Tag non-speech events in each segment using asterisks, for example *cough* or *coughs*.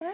*laughs*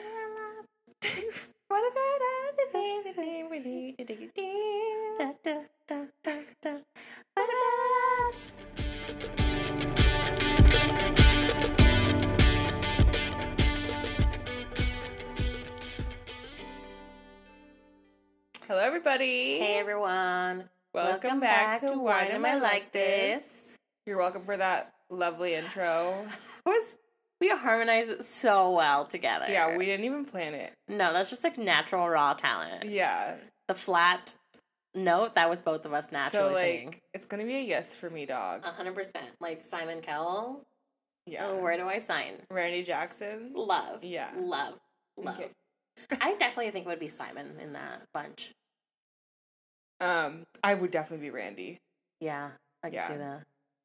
Hello, everybody. Hey everyone. welcome, back, to Why Am I Like This? You're welcome for that lovely intro. *laughs* Was we harmonize it so well together. Yeah, we didn't even plan it. No, that's just like natural raw talent. Yeah. The flat note that was both of us naturally so, like, singing. it's going to be a yes for me, dog. A hundred percent. Like Simon Cowell. Yeah. Oh, where do I sign? Randy Jackson. Love. Yeah. Love. Love. Okay. I definitely think it would be Simon in that bunch. Um, I would definitely be Randy. Yeah. I can Yeah. see that.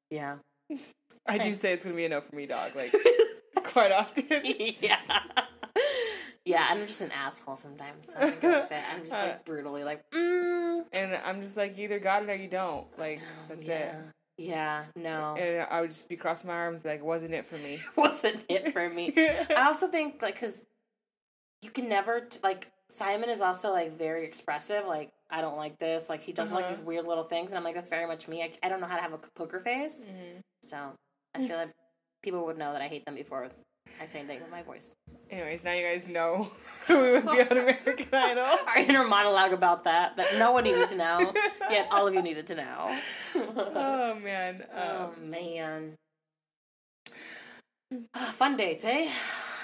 Yeah. *laughs* I do say it's going to be a no for me, dog. Like, *laughs* *laughs* quite often. *laughs* yeah. Yeah, I'm just an asshole sometimes. So I'm, a good fit. I'm just like *laughs* brutally like, mm. And I'm just like, you either got it or you don't. Like, that's it. yeah. Yeah, no. And I would just be crossing my arms, like, wasn't it for me? wasn't it for me. I also think like because you can never t- like Simon is also like very expressive. Like I don't like this. Like he does like Uh-huh. these weird little things, and I'm like that's very much me. I, I don't know how to have a poker face, Mhm. so I feel like people would know that I hate them before I say anything with my voice. Anyways, now you guys know *laughs* we would be on American *laughs* Idol. Our inner monologue about that that no one needed to know, yet all of you needed to know. *laughs* oh man. oh Um, man, Ah, fun dates, eh?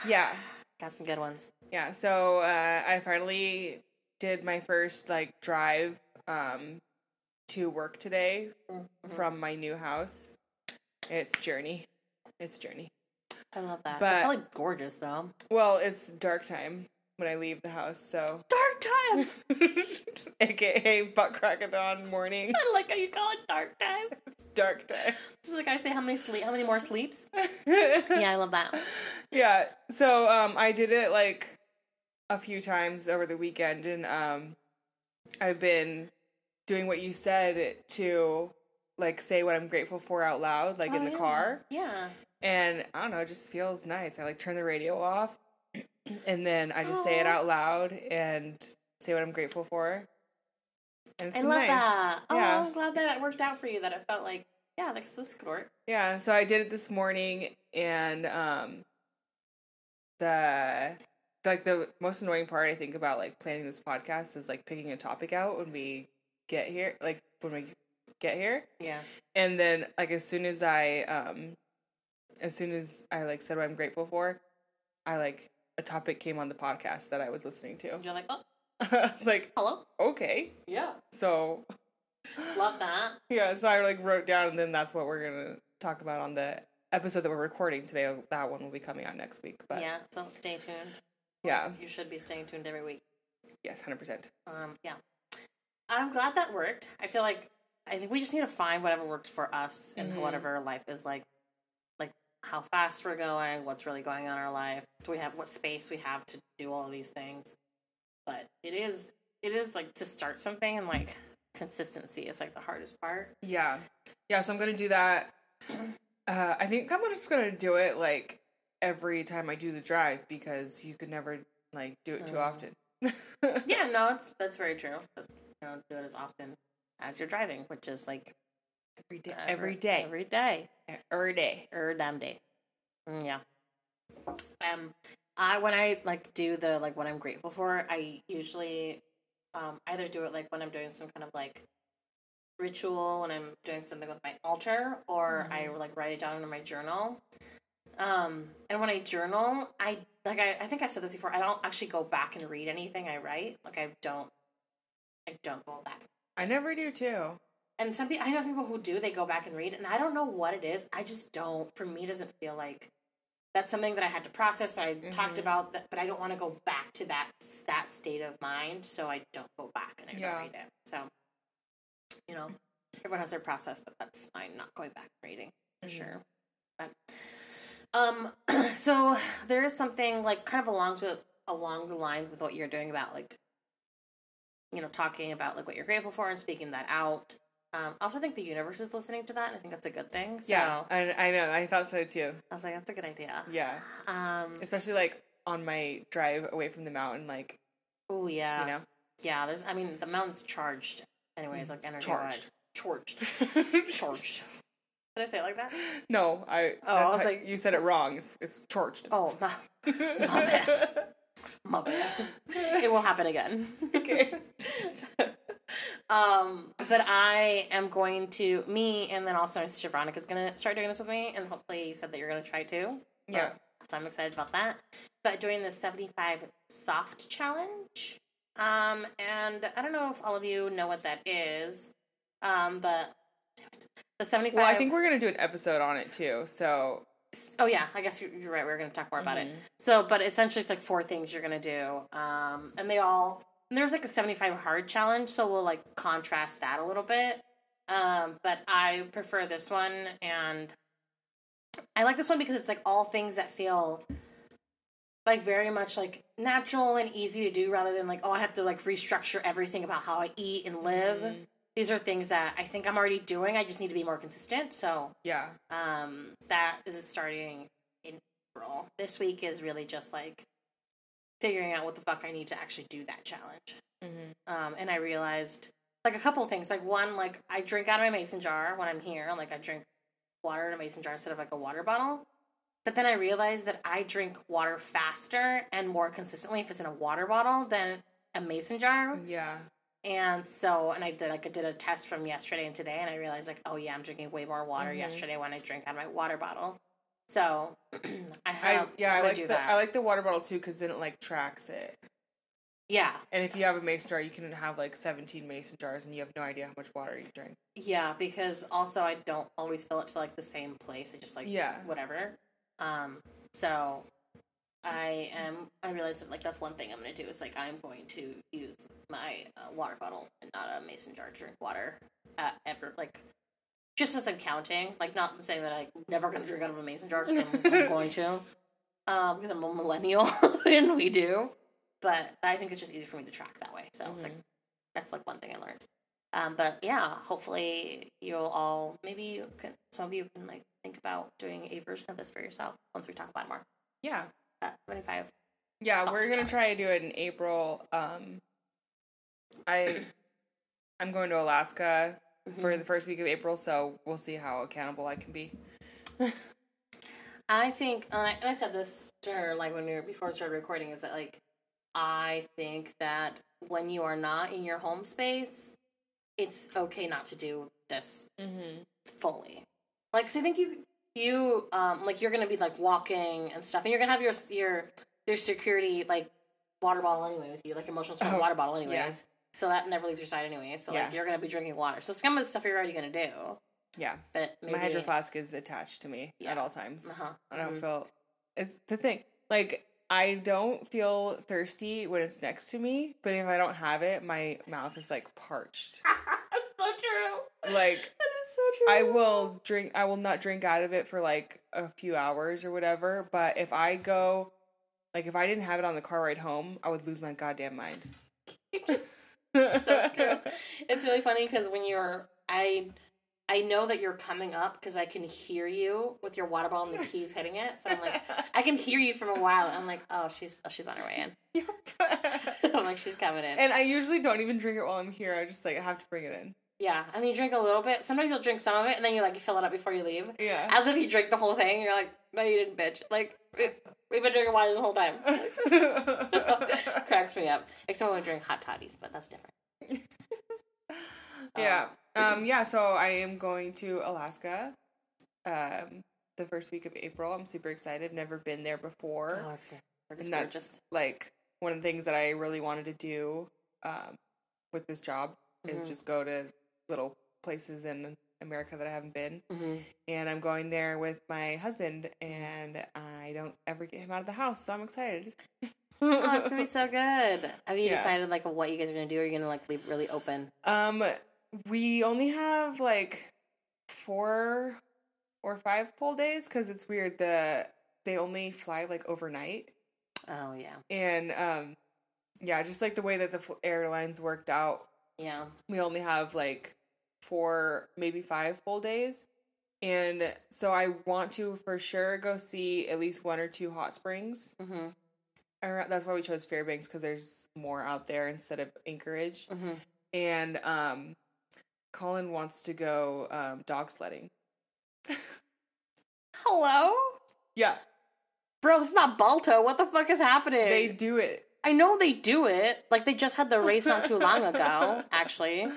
yeah, *sighs* Got some good ones. yeah. So uh, I finally did my first like drive um, to work today Mm-hmm. from my new house. It's journey. It's a journey. I love that. But- it's probably gorgeous though. Well, it's dark time when I leave the house, so Dark time. *laughs* aka butt dawn morning. I like how you call it dark time. It's *laughs* dark time. Just like I say, how many sleep? How many more sleeps? *laughs* Yeah, I love that. Yeah. So um I did it like a few times over the weekend and um I've been doing what you said to like say what I'm grateful for out loud like in Oh, the yeah. car Yeah. And I don't know it just feels nice. I like turn the radio off *clears throat* and then I just say it out loud and say what I'm grateful for. And it's I love nice. that. Oh, I'm glad that it worked out for you. That it felt like, yeah, like this could work. Yeah, so I did it this morning and um the like the most annoying part I think about like planning this podcast is like picking a topic out when we get here like when we get here Yeah. and then like as soon as I um as soon as I like said what I'm grateful for I like a topic came on the podcast that I was listening to. You're like, oh, *laughs* I was like, hello. okay. Yeah. So Love that. *laughs* Yeah, so I like wrote down, and then that's what we're gonna talk about on the episode that we're recording today. That one will be coming out next week. But yeah. So stay tuned. yeah You should be staying tuned every week. yes, hundred percent. Um, yeah. I'm glad that worked. I feel like I think we just need to find whatever works for us and Mhm. whatever life is like how fast we're going, what's really going on in our life. Do we have what space we have to do all of these things? But it is, it is like to start something and like consistency is like the hardest part. Yeah, yeah. So I'm gonna do that. Uh, I think I'm just gonna do it like every time I do the drive because you could never like do it too Oh. often. *laughs* Yeah, no, it's that's very true. But you don't do it as often as you're driving, which is like every day, every- every day, every day. Every day. or damn day. Mm, yeah. Um, I when I like do the like what I'm grateful for, I usually um either do it like when I'm doing some kind of like ritual when I'm doing something with my altar, or I like write it down in my journal. Um, and when I journal, I like I, I think I said this before. I don't actually go back and read anything I write. Like I don't, I don't go back I never do too. And some people, I know some people who do, they go back and read, and I don't know what it is. I just don't. For me, it doesn't feel like that's something that I had to process. That I talked Mhm. about, that, but I don't want to go back to that that state of mind, so I don't go back and I Yeah. don't read it. So, you know, everyone has their process, but that's mine. Not going back and reading for Mhm. sure. But, um, *clears throat* so there is something like kind of along with along the lines with what you're doing about like you know, talking about like what you're grateful for and speaking that out. Um, I also think the universe is listening to that. And I think that's a good thing. So Yeah, I, I know. I thought so too. I was like, that's a good idea. Yeah, Um, especially like on my drive away from the mountain, like Oh yeah. you know, Yeah, there's I mean the mountain's charged anyways, like energy Charged. Charged. *laughs* charged. Did I say it like that? no, I. Oh, I was how- like- you said it wrong. It's it's charged. Oh my, *laughs* my bad. My bad. *laughs* It will happen again. okay. Um, but I am going to me and then also my sister Veronica's gonna start doing this with me, and hopefully you said that you're gonna try too. Yeah. So I'm excited about that. But doing the 75 soft challenge. Um, and I don't know if all of you know what that is. Um, but the 75 Well, I think we're gonna do an episode on it too. So Oh yeah, I guess you're, right. We're going to talk more about it. Mhm. So, but essentially, it's like four things you're going to do, um, and they all and there's like a 75 hard challenge, so we'll like contrast that a little bit. Um, but I prefer this one, and I like this one because it's like all things that feel like very much like natural and easy to do, rather than like oh I have to like restructure everything about how I eat and live. Mhm. These are things that I think I'm already doing. I just need to be more consistent. So yeah, um, that is starting in April. This week is really just like figuring out what the fuck I need to actually do that challenge. Mhm. Um, and I realized like a couple of things. Like one, like I drink out of my mason jar when I'm here. Like I drink water in a mason jar instead of like a water bottle. But then I realized that I drink water faster and more consistently if it's in a water bottle than a mason jar. yeah. And so, and I did like I did a test from yesterday and today, and I realized like, oh yeah, I'm drinking way more water Mhm. yesterday when I drink out of my water bottle. So, *clears throat* I I have yeah, I'm I like the that. I like the water bottle too because then it like tracks it. yeah, And if you have a mason jar, you can have like 17 mason jars and you have no idea how much water you drink. yeah, because also I don't always fill it to like the same place. I just like Yeah. whatever. Um, so I am. I realize that like that's one thing I'm gonna do is like I'm going to use my uh, water bottle and not a mason jar to drink water uh, ever. Like just as I'm counting, like not saying that I'm never gonna drink out of a mason jar because I'm, I'm going to, *laughs* um, because I'm a millennial *laughs* and we do. But I think it's just easy for me to track that way. So it's like that's like one thing I learned. Um, but yeah, hopefully you'll all maybe you can some of you can like think about doing a version of this for yourself once we talk about it more. Yeah. Uh, 25. Yeah, Soft we're gonna challenge. try to do it in April. Um, I I'm going to Alaska for Mm-hmm. the first week of April, so we'll see how accountable I can be. I think, and I, and I said this to her like when we were before we started recording, is that like I think that when you are not in your home space, it's okay not to do this Mm-hmm. fully. Like, 'cause I think you you um like you're gonna be like walking and stuff, and you're gonna have your your your security like water bottle anyway with you, like emotional support Oh, water bottle anyways. yeah. So that never leaves your side anyway. So like you're gonna be drinking water. So some of the stuff you're already gonna do, Yeah, but maybe my hydro flask is attached to me Yeah. at all times. Uh-huh. I don't Mhm. feel it's the thing. Like I don't feel thirsty when it's next to me, but if I don't have it, my mouth is like parched. *laughs* That's so true. Like That is so true. I will drink. I will not drink out of it for like a few hours or whatever. But if I go, like if I didn't have it on the car ride home, I would lose my goddamn mind. *laughs* *laughs* so true. *laughs* It's really funny because when you're, I, I know that you're coming up because I can hear you with your water bottle and the keys hitting it. So I'm like, I can hear you from a while. I'm like, oh, she's, oh, she's on her way in. Yep. *laughs* I'm like, she's coming in. and I usually don't even drink it while I'm here. I just like I have to bring it in. yeah, and then you drink a little bit. Sometimes you'll drink some of it, and then you like you fill it up before you leave, Yeah. as if you drink the whole thing. You're like, no, you didn't, bitch. Like we've been drinking wine the whole time. *laughs* Cracks me up. Except when we drink hot toddies, but that's different. *laughs* yeah. Um. Yeah. So I am going to Alaska. Um. The first week of April. I'm super excited. Never been there before. Oh, that's good. It's and that's like one of the things that I really wanted to do um, with this job is Mhm. just go to little places in America that I haven't been. Mhm. And I'm going there with my husband, and I don't ever get him out of the house, so I'm excited. Oh, it's gonna be *laughs* so good. Have you Yeah. decided like what you guys are gonna do? Or are you gonna like leave really open? um, we only have like four or five full days because it's weird. The they only fly like overnight. Oh yeah, and um yeah just like the way that the airlines worked out yeah. we only have like four maybe five full days and so i want to for sure go see at least one or two hot springs Mm-hmm. That's why we chose Fairbanks because there's more out there instead of Anchorage. hmm And um, Colin wants to go um, dog sledding. *laughs* Hello, Yeah, bro. Is not Balto. What the fuck is happening? they do it. I know they do it. Like they just had the race not too long ago, *laughs* actually.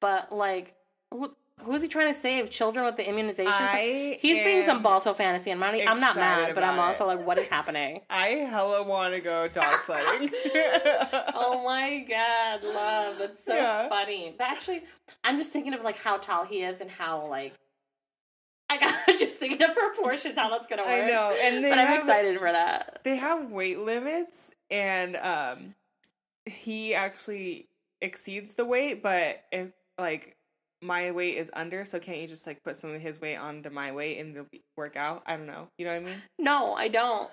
But like, who, who is he trying to save? Children with the immunization? I He's being some Balto fantasy, and money. I'm not mad, but I'm about also it. like, what is happening? *laughs* I hella want to go dog *laughs* sledding. oh *laughs* my god, love. That's so Yeah. funny. But actually, I'm just thinking of like how tall he is and how like. I got just thinking of proportions how that's gonna work. I know, and but I'm excited for that. they have weight limits and um he actually exceeds the weight but if like my weight is under so can't you just like put some of his weight onto my weight and it'll be, work out i don't know you know what i mean? No, I don't.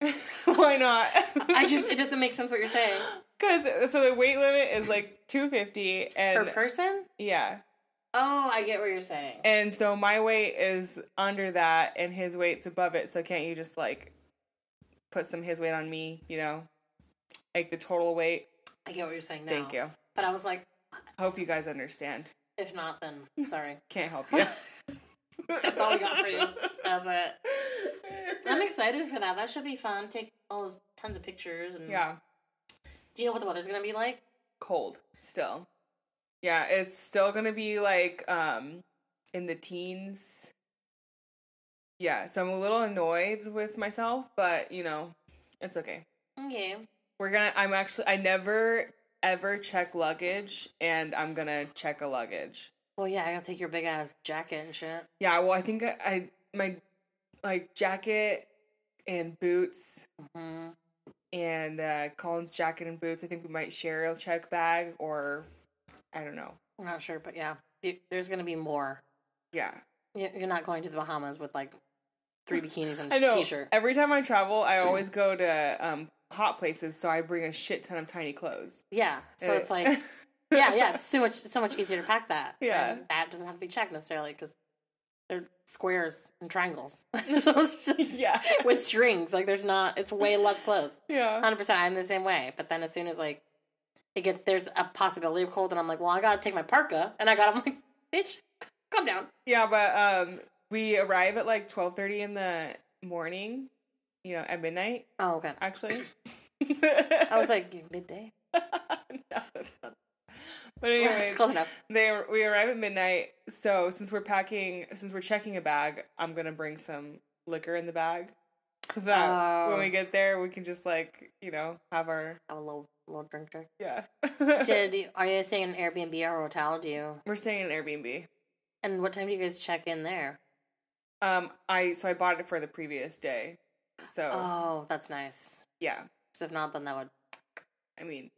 *laughs* why not I just it doesn't make sense what you're saying. *gasps* because so the weight limit is like 250 and Per person? yeah Oh, I get what you're saying. and so my weight is under that and his weight's above it so can't you just like put some his weight on me you know like the total weight I get what you're saying now. thank you But I was like, Hope you guys understand. if not, then *laughs* sorry. Can't help you. *laughs* That's all we got for you. That's it. I'm *laughs* excited for that. That should be fun. Take all those tons of pictures and Yeah, Do you know what the weather's gonna be like? cold still. Yeah, it's still gonna be like um in the teens. Yeah, so I'm a little annoyed with myself, but you know, it's okay. Okay. We're gonna. I'm actually. I never ever check luggage, and I'm gonna check a luggage. Well, yeah, I gotta take your big ass jacket and shit. Yeah. Well, I think I, I my like jacket and boots hmm and uh, Colin's jacket and boots. I think we might share a check bag, or I don't know. I'm not sure, but yeah, there's gonna be more. Yeah, You're not going to the Bahamas with like three bikinis and I a know. t-shirt. Every time I travel, I always go to um, hot places, so I bring a shit ton of tiny clothes. Yeah, so Uh, it's like, *laughs* yeah, yeah, it's so much, it's so much easier to pack that. Yeah. and that doesn't have to be checked necessarily because they're squares and triangles. *laughs* so just- yeah, with strings, like there's not, it's way less clothes. yeah, Hundred percent, I'm the same way. But then as soon as like it gets, there's a possibility of cold, and I'm like, well, I gotta take my parka, and I got, I'm like, bitch, calm down. yeah. But um, we arrive at like twelve thirty in the morning. You know, at midnight. Oh, okay. Actually, *coughs* *laughs* I was like midday. *laughs* no, that's not. *laughs* But anyways, close enough. they we arrive at midnight. So since we're packing, since we're checking a bag, I'm gonna bring some liquor in the bag, so that when Oh. we get there, we can just like you know have our Have a little little drink drink. yeah. Did you, are you staying in an Airbnb or a hotel? Do you? we're staying in an Airbnb. And what time do you guys check in there? Um, I so I bought it for the previous day. So Oh, that's nice. yeah, Because if not, then that would. I mean,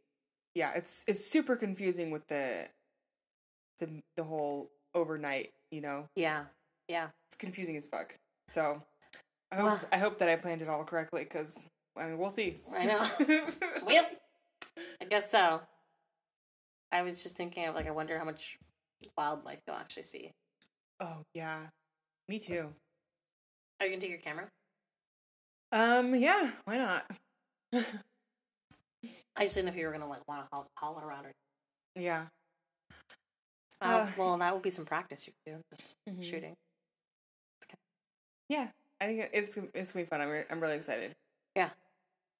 yeah, it's it's super confusing with the the the whole overnight. You know, Yeah, yeah. it's confusing as fuck. So I hope Well- I hope that I planned it all correctly because I mean we'll see. I know. *laughs* Well, I guess so. I was just thinking of like, I wonder how much wildlife you'll actually see. oh yeah, me too. Are you gonna take your camera? Um, yeah, why not? I just didn't know if you were gonna like want to haul, haul it around or. yeah, Uh, Uh, well, that would be some practice you could do, just Mhm. shooting. yeah. I think it's it's gonna be fun. I'm re- I'm really excited. Yeah,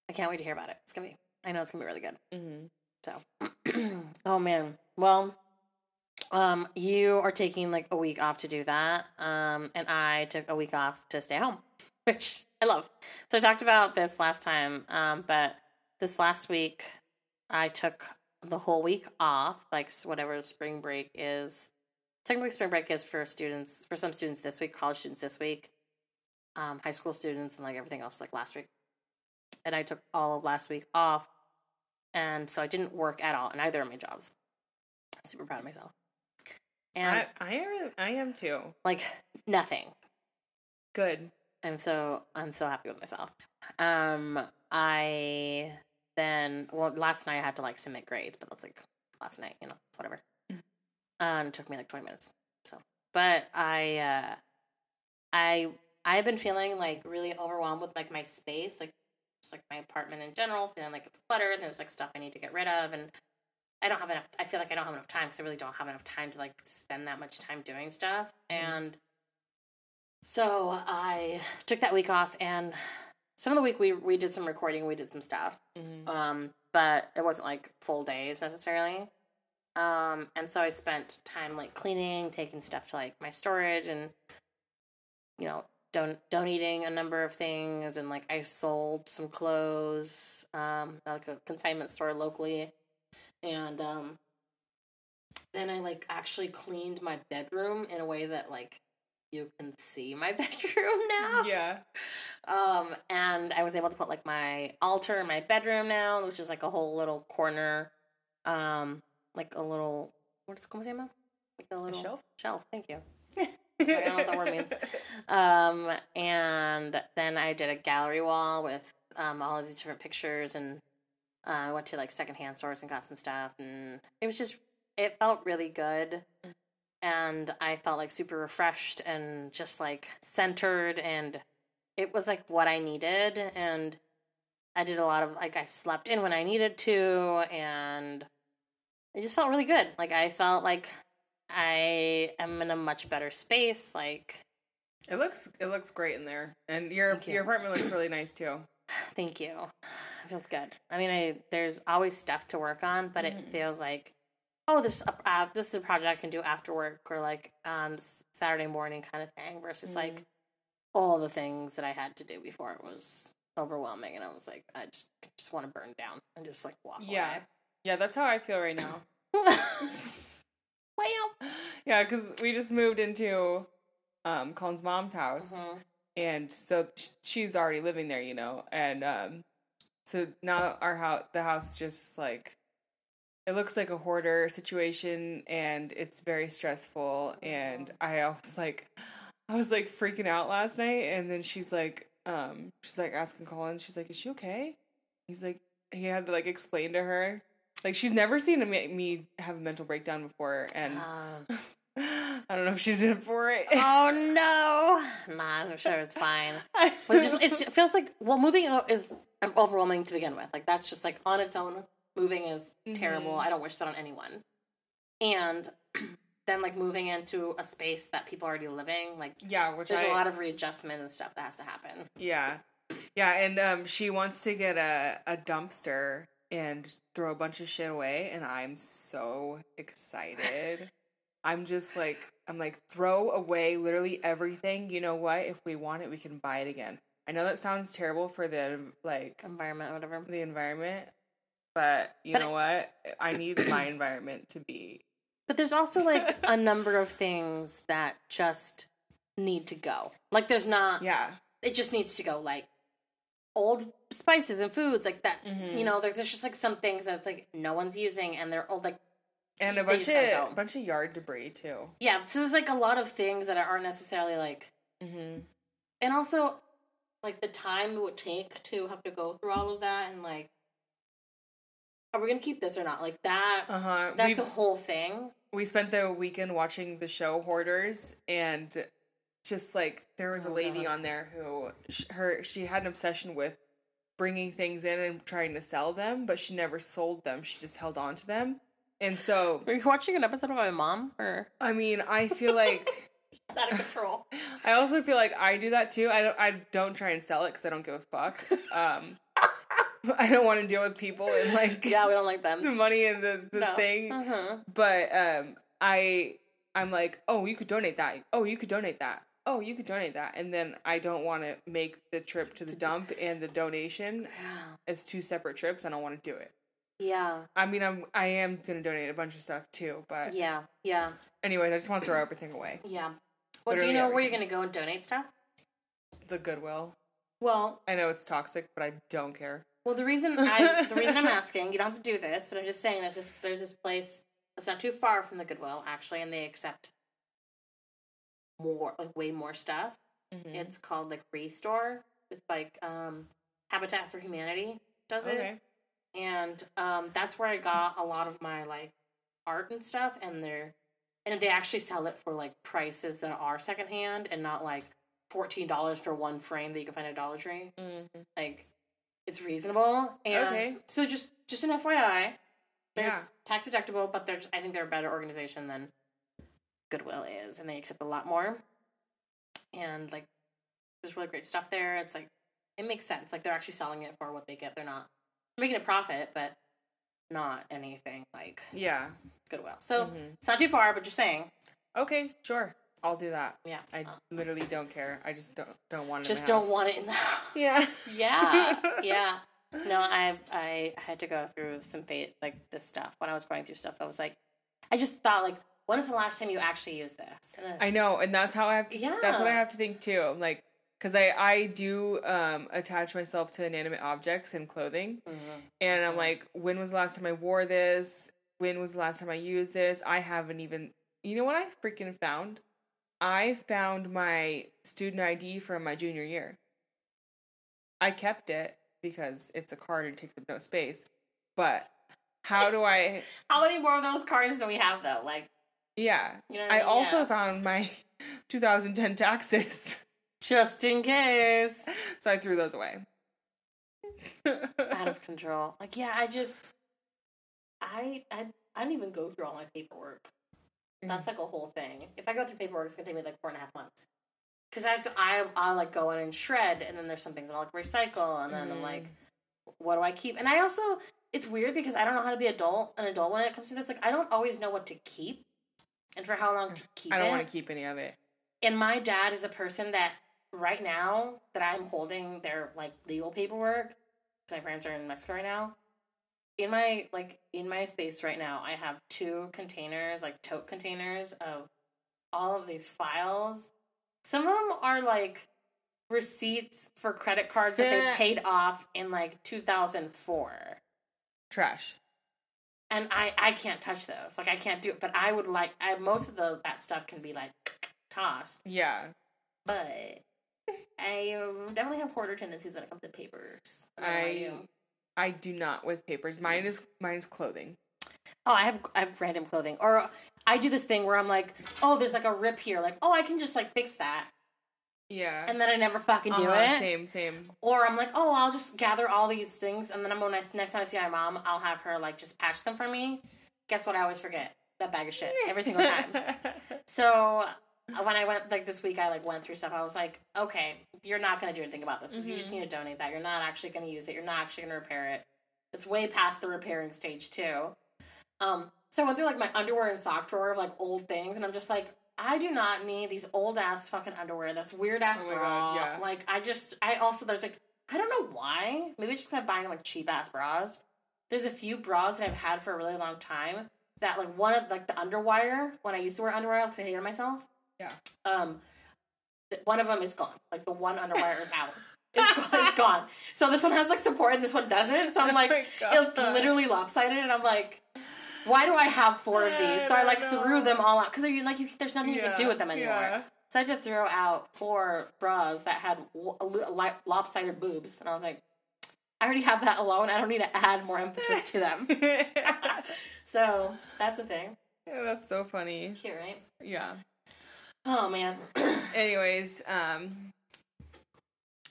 I can't wait to hear about it. It's gonna be. I know it's gonna be really good. Mm-hmm. So, *clears throat* oh man. Well, um, you are taking like a week off to do that, um, and I took a week off to stay home, *laughs* which I love. So I talked about this last time, um, but this last week I took the whole week off, like whatever spring break is. Technically, spring break is for students, for some students this week, college students this week, um, high school students, and like everything else was like last week. And I took all of last week off and so I didn't work at all in either of my jobs. Super proud of myself. And I I am I am too. like nothing. Good. I'm so I'm so happy with myself. Um I then well last night I had to like submit grades, but that's like last night, you know, whatever. Mhm. Um it took me like 20 minutes. So, but I uh I I've been feeling like really overwhelmed with like my space, like just like my apartment in general, feeling like it's cluttered and there's like stuff I need to get rid of. And I don't have enough, I feel like I don't have enough time because I really don't have enough time to like spend that much time doing stuff. Mm-hmm. And so I took that week off and some of the week we, we did some recording, we did some stuff. Mhm. Um, but it wasn't like full days necessarily. Um, and so I spent time like cleaning, taking stuff to like my storage and you know, don- donating a number of things and like I sold some clothes, um, like a consignment store locally. And um then I like actually cleaned my bedroom in a way that like you can see my *laughs* bedroom now. Yeah. Um, and I was able to put like my altar in my bedroom now, which is like a whole little corner, um, like a little what's cómo se llama? Like a little shelf? Shelf. Thank you. *laughs* I don't know what that word means. Um, and then I did a gallery wall with um all of these different pictures, and uh, I went to like secondhand stores and got some stuff, and it was just it felt really good and I felt like super refreshed and just like centered and it was like what I needed and I did a lot of like I slept in when I needed to and it just felt really good. Like I felt like I am in a much better space like It looks it looks great in there, and your you. your apartment looks really nice too. thank you. It feels good. I mean I there's always stuff to work on, but it mm-hmm. feels like oh this uh, this is a project I can do after work or like on Saturday morning kind of thing versus like all the things that I had to do before it was overwhelming and I was like I just I just want to burn down and just like walk Yeah, yeah, that's how I feel right now. *laughs* well, Yeah, because we just moved into um, Colin's mom's house, Mhm. and so sh- she's already living there, you know, and um, so now our house, the house, just like it looks like a hoarder situation, and it's very stressful. And I was like, I was like freaking out last night, and then she's like, um, she's like asking Colin, she's like, is she okay? He's like, he had to like explain to her. Like she's never seen a, me me have a mental breakdown before, and Um, *laughs* I don't know if she's in for it. oh *laughs* no! Nah, I'm sure it's fine. *laughs* But it's just it feels like well, moving is overwhelming to begin with. Like that's just like on its own, moving is terrible. Mhm. I don't wish that on anyone. And *clears throat* then like moving into a space that people are already living, like yeah, which there's I, a lot of readjustment and stuff that has to happen. yeah, yeah, and um, she wants to get a a dumpster and throw a bunch of shit away, and I'm so excited. *laughs* I'm just like I'm like throw away literally everything. You know what? If we want it, we can buy it again. I know that sounds terrible for the like Environment, whatever. the environment, but you But know what? I need my environment to be But there's also like *laughs* a number of things that just need to go. Like there's not yeah. it just needs to go like old spices and foods like that Mhm. you know there, there's just like some things that it's like no one's using and they're old like And a bunch of go. bunch of yard debris too. yeah so there's like a lot of things that aren't necessarily like Mm-hmm. and also like the time it would take to have to go through all of that and like are we gonna keep this or not like that Uh huh. that's we, a whole thing we spent the weekend watching the show Hoarders, and just like there was a Oh, lady God. on there who sh- her she had an obsession with bringing things in and trying to sell them, but she never sold them. She just held on to them. And so, are you watching an episode of my mom or I mean, I feel like *laughs* out of control *laughs* I also feel like I do that too. I don't I don't try and sell it because I don't give a fuck. *laughs* Um, *laughs* I don't want to deal with people and like yeah we don't like them *laughs* the money and the, the No. thing. uh-huh. But um, I I'm like, oh, you could donate that. Oh, you could donate that. Oh, you could donate that. And then I don't want to make the trip to the dump and the donation *sighs* as two separate trips. I don't want to do it. yeah I mean, I'm I am gonna donate a bunch of stuff too. But yeah yeah anyways, I just want to throw everything away. *clears throat* yeah well do you Literally know where you're gonna go and donate stuff The Goodwill. well I know it's toxic, but I don't care. Well, the reason *laughs* I the reason I'm asking, you don't have to do this, but I'm just saying there's this there's this place that's not too far from the Goodwill actually, and they accept more like way more stuff. Mhm. It's called like Restore. It's like um Habitat for Humanity does it, Okay. and um that's where I got a lot of my like art and stuff, and they're and they actually sell it for like prices that are secondhand and not like fourteen dollars for one frame that you can find at Dollar Tree Mhm. like it's reasonable. And Okay. so just just an FYI, they're Yeah. tax deductible, but there's I think they're a better organization than Goodwill is, and they accept a lot more. And like, there's really great stuff there. It's like it makes sense. Like they're actually selling it for what they get. They're not making a profit, but not anything like Yeah. Goodwill. So Mhm. it's not too far, but just saying. Okay, sure. I'll do that. Yeah. I Uh, literally don't care. I just don't don't want it. in just don't house. want it in the house. *laughs* Yeah. yeah *laughs* yeah no i i had to go through some fa- like this stuff when i was going through stuff i was like i just thought like when is the last time you actually used this and I know, and that's how I have to. Yeah. That's what I have to think too. I'm Like, because I I do um attach myself to inanimate objects and clothing, Mhm. and I'm like, when was the last time I wore this? When was the last time I used this? I haven't even. You know what I freaking found? I found my student ID from my junior year. I kept it because it's a card and takes up no space. But how do I? *laughs* how many more of those cards do we have though like Yeah, you know what I mean? also Yeah. found my *laughs* 2010 taxes, just in case *laughs* so I threw those away. out of control like yeah i just i i, I don't even go through all my paperwork That's mm-hmm. like a whole thing. If I go through paperwork, it's gonna take me like four and a half months. Because I have to, I, I like go in and shred, and then there's some things that I'll like recycle, and then I'm like, mm-hmm. what do I keep? And I also, it's weird because I don't know how to be adult, an adult when it comes to this. Like, I don't always know what to keep, and for how long to mm. keep I don't want to keep any of it. And my dad is a person that right now that I'm holding their like legal paperwork because my parents are in Mexico right now. In my like in my space right now, I have two containers, like tote containers of all of these files. Some of them are like receipts for credit cards that they paid off in like 2004 Trash. and I I can't touch those. Like I can't do it. But I would like I most of the that stuff can be like tossed. Yeah. But I um, definitely have hoarder tendencies when it comes to papers. I'm not gonna lie to I. I do not with papers. Mine is mine is clothing. oh I have I have random clothing or I do this thing where I'm like oh there's like a rip here like oh I can just like fix that Yeah. and then I never fucking do Uh-huh, it. Same, same. Or I'm like, oh, I'll just gather all these things, and then I'm gonna next time I see my mom, I'll have her like just patch them for me. Guess what? I always forget that bag of shit every single time. *laughs* so when I went like this week, I like went through stuff. I was like, okay, you're not gonna do anything about this. You just need to donate that. You're not actually gonna use it. You're not actually gonna repair it. It's way past the repairing stage too. Um, so I went through like my underwear and sock drawer of like old things, and I'm just like, I do not need these old ass fucking underwear, this weird ass Oh bra. God, yeah. Like I just, I also there's like, I don't know why. Maybe it's just 'cause I'm buying like cheap ass bras. There's a few bras that I've had for a really long time that like one of like the underwire when I used to wear underwear, like I hated myself. Yeah. Um, one of them is gone. Like the one underwire is out. *laughs* It's gone. It's gone. So this one has like support and this one doesn't. So I'm like, Oh it's literally lopsided, and I'm like, why do I have four of these? So I like I threw them all out because you like you, there's nothing you can do with them anymore. Yeah. So I had to throw out four bras that had lopsided boobs, and I was like, I already have that alone. I don't need to add more emphasis to them. *laughs* *laughs* so that's a thing. Yeah, that's so funny. Cute, right? Yeah. Oh man. *clears throat* Anyways, um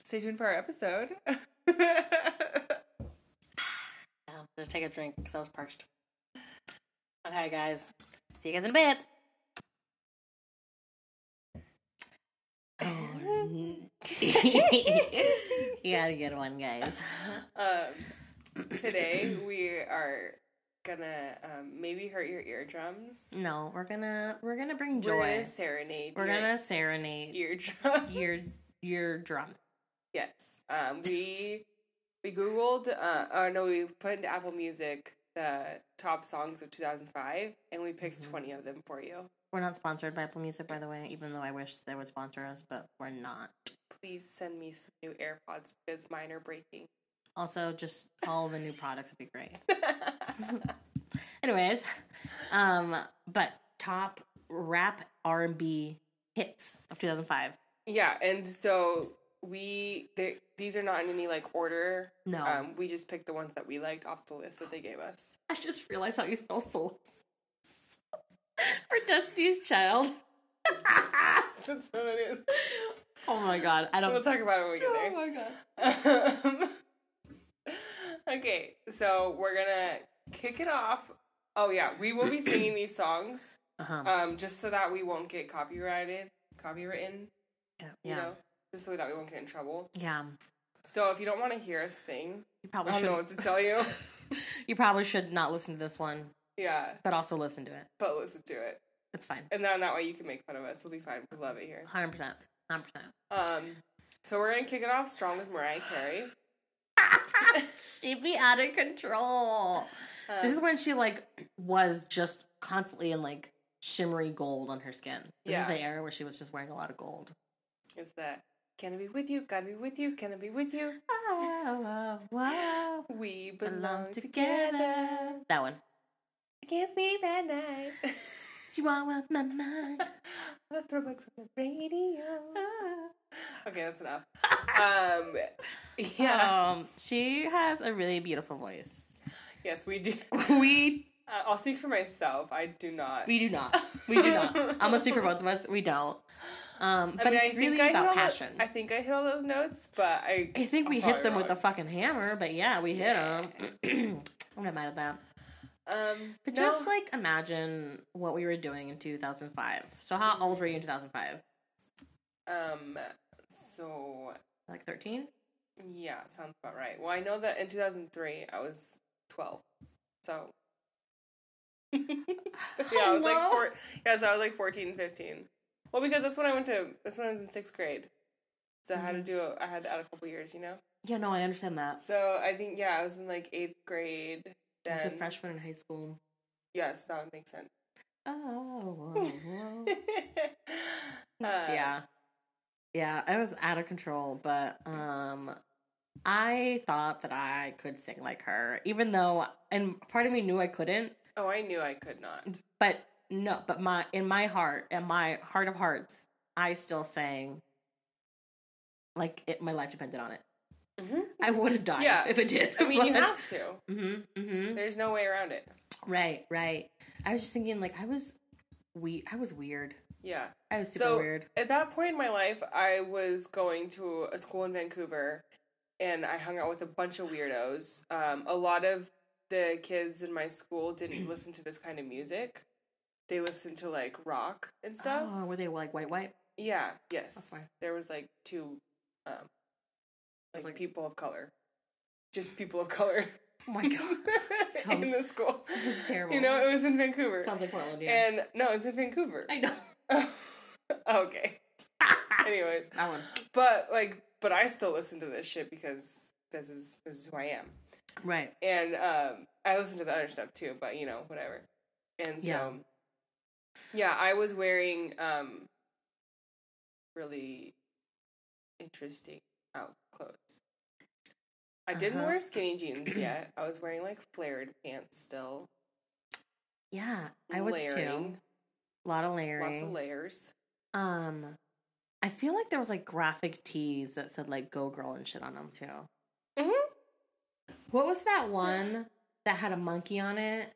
stay tuned for our episode. *laughs* *sighs* I'm gonna take a drink because I was parched. Okay, guys. See you guys in a bit. *laughs* *laughs* you gotta get one, guys. um today we are gonna um maybe hurt your eardrums. No, we're gonna we're gonna bring We're joy. gonna serenade. We're gonna serenade eardrum. your your drums. yes. Um we we googled uh oh no we put into Apple Music the top songs of 2005 and we picked Mm-hmm. 20 of them for you. We're not sponsored by Apple Music, by the way, even though I wish they would sponsor us, but we're not. Please send me some new AirPods because mine are breaking. Also, just all the new products would be great. *laughs* *laughs* Anyways, um, but top rap R and B hits of 2005. Yeah, and so we they, these are not in any like order. No. Um, we just picked the ones that we liked off the list that they gave us. I just realized how you spell souls. For Destiny's Child. *laughs* That's what it is. Oh my god, I don't. We'll talk about it when we get Oh my god. Um, *laughs* Okay, so we're gonna kick it off. Oh yeah, we will be singing these songs, *clears throat* Uh-huh. um, just so that we won't get copyrighted, copywritten. yeah. You know, just so that we won't get in trouble. Yeah. So if you don't want to hear us sing, You I probably don't should. know what to tell you. *laughs* You probably should not listen to this one, yeah, but also listen to it. but listen to it, It's fine. and then that way you can make fun of us. We'll be fine. We love it here. Hundred percent. Hundred percent. Um, so we're gonna kick it off strong with Mariah Carey. *laughs* She'd be out of control. Um, This is when she like *clears throat* was just constantly in like shimmery gold on her skin. This Yeah. is the era where she was just wearing a lot of gold. is that can I be with you? Gotta be with you. Can I be with you? Oh, wow. *laughs* We Belong belong together. together. That one. I can't sleep at night. *laughs* You are on my mind. *laughs* the throwbacks on the radio. Okay, that's enough. Um, yeah. Um, she has a really beautiful voice. Yes, we do. *laughs* We Uh, I'll speak for myself. I do not. we do not. We do not. I'm gonna speak for both of us. We don't. Um, but it's really I hit about all the- passion. I think I hit all those notes, but I. I think we I'm hit probably them with a fucking hammer, but yeah, we hit them. *clears throat* I'm not mad at that. Um, But no. just like imagine what we were doing in 2005. So how old were you in 2005? Um. So Like 13? yeah, sounds about right. Well, I know that in 2003 I was 12, so. *laughs* *laughs* yeah, I was like four. Yeah, so I was like 14, 15. Well, because that's when I went to. That's when I was in sixth grade. So I had to Mm-hmm. do. A, I had to add a couple years, you know. Yeah, no, I understand that. So I think yeah, I was in like eighth grade. I was a freshman in high school. yes, that would make sense. Oh, *laughs* Uh, yeah. Yeah, I was out of control, but um I thought that I could sing like her, even though and part of me knew I couldn't, Oh, I knew I could not. but no, but my in my heart, in my heart of hearts, I still sang like it my life depended on it. hmm I would have died Yeah. if it did. I mean, you *laughs* have to. Mhm. Mhm. There's no way around it. Right, right. I was just thinking like I was we I was weird. Yeah. I was super So weird. at that point in my life, I was going to a school in Vancouver, and I hung out with a bunch of weirdos. Um, a lot of the kids in my school didn't *clears throat* listen to this kind of music. They listened to like rock and stuff. Oh, were they like white white? Yeah. Yes. There was like two, um, like, like- people of color, just people of color. Oh my god. *laughs* in the school. Sounds terrible. You know, it was in Vancouver. Sounds like Portland, yeah. and no, it's in Vancouver. I know. *laughs* okay. *laughs* Anyways, that one. but like, but I still listen to this shit because this is this is who I am, Right. and um, I listen to the other stuff too. But you know, whatever. And so, Yeah. yeah, I was wearing um, really interesting out clothes. I didn't Uh-huh. wear skinny jeans *clears throat* yet. I was wearing like flared pants still. Yeah, I was too. A lot of layering. Lots of layers. um, I feel like there was like graphic tees that said like "Go Girl" and shit on them too. hmm What was that one that had a monkey on it?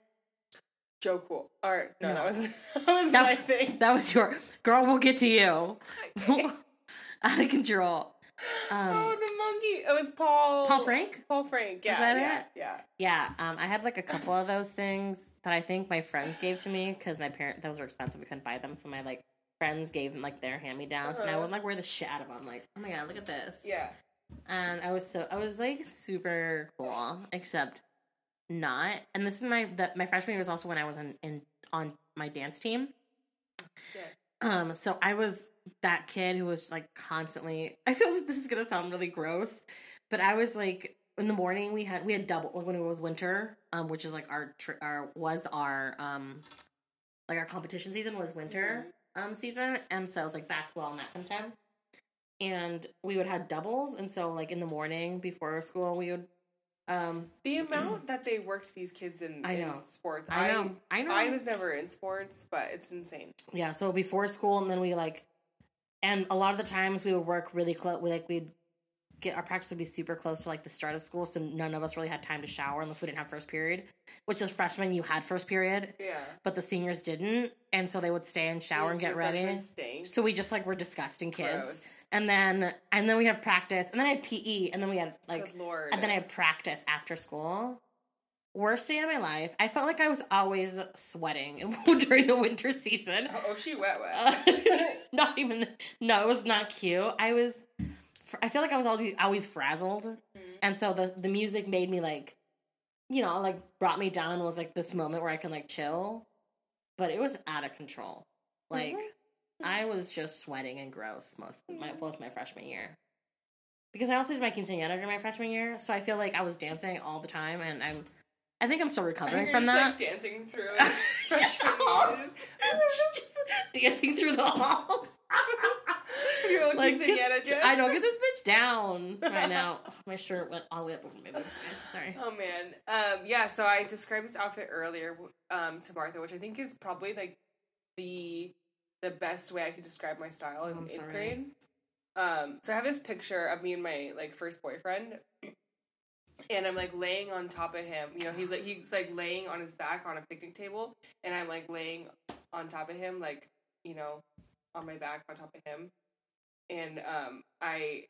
Joe Cool. Or no, No. that was *laughs* that was That- my thing. That was your girl. We'll get to you. *laughs* *laughs* Out of control. Um, oh, the monkey. It was Paul. Paul Frank. Paul Frank. Yeah. that yeah, it? Yeah. Yeah, um, I had like a couple of those things that I think my friends gave to me because my parents those were expensive. We couldn't buy them, so my like friends gave them like their hand me downs, and I Uh-huh. would like wear the shit out of them. Like, oh my god, look at this. Yeah. and I was so I was like super cool, except not. And this is my that my freshman year was also when I was in, in on my dance team. Yeah. Um, so I was that kid who was like constantly. I feel like this is gonna sound really gross, but I was like in the morning we had we had double like when it was winter, um, which is like our our was our um like our competition season was winter um season, and so it was like basketball and that kind. And we would have doubles, and so like in the morning before school, we would um *clears throat* The amount that they worked these kids in, I in know. sports. I know I know I was never in sports, but it's insane. Yeah, so before school, and then we like, and a lot of the times we would work really close. We like we'd get our practice would be super close to like the start of school, so none of us really had time to shower unless we didn't have first period. Which as freshmen, you had first period, Yeah. but the seniors didn't, and so they would stay and shower and get ready. So we just like were disgusting kids. Gross. And then and then we had practice, and then I had PE, and then we had like and then I had practice after school. Worst day of my life. I felt like I was always sweating *laughs* during the winter season. Oh, she wet wet. Uh, *laughs* not even. No, it was not cute. I was. I feel like I was always always frazzled, Mm-hmm. and so the the music made me like, you know, like brought me down. Was like this moment where I can like chill, but it was out of control. Like Mm-hmm. I was just sweating and gross most of my most of my freshman year. Because I also did my quinceañera during my freshman year, so I feel like I was dancing all the time, and I'm, I think I'm still recovering You're from that. Like, dancing through *laughs* *laughs* just dancing through the halls. *laughs* Your little Like, quinceañera dress. I know, get this bitch down right now. My shirt went all the way up over my guys. Sorry. Oh man. Um, yeah, so I described this outfit earlier um, to Martha, which I think is probably like the the best way I could describe my style in Oh, eighth grade. Um, so I have this picture of me and my like first boyfriend, and I'm like laying on top of him. You know, he's like he's like laying on his back on a picnic table, and I'm like laying on top of him, like you know, on my back on top of him, and um, I.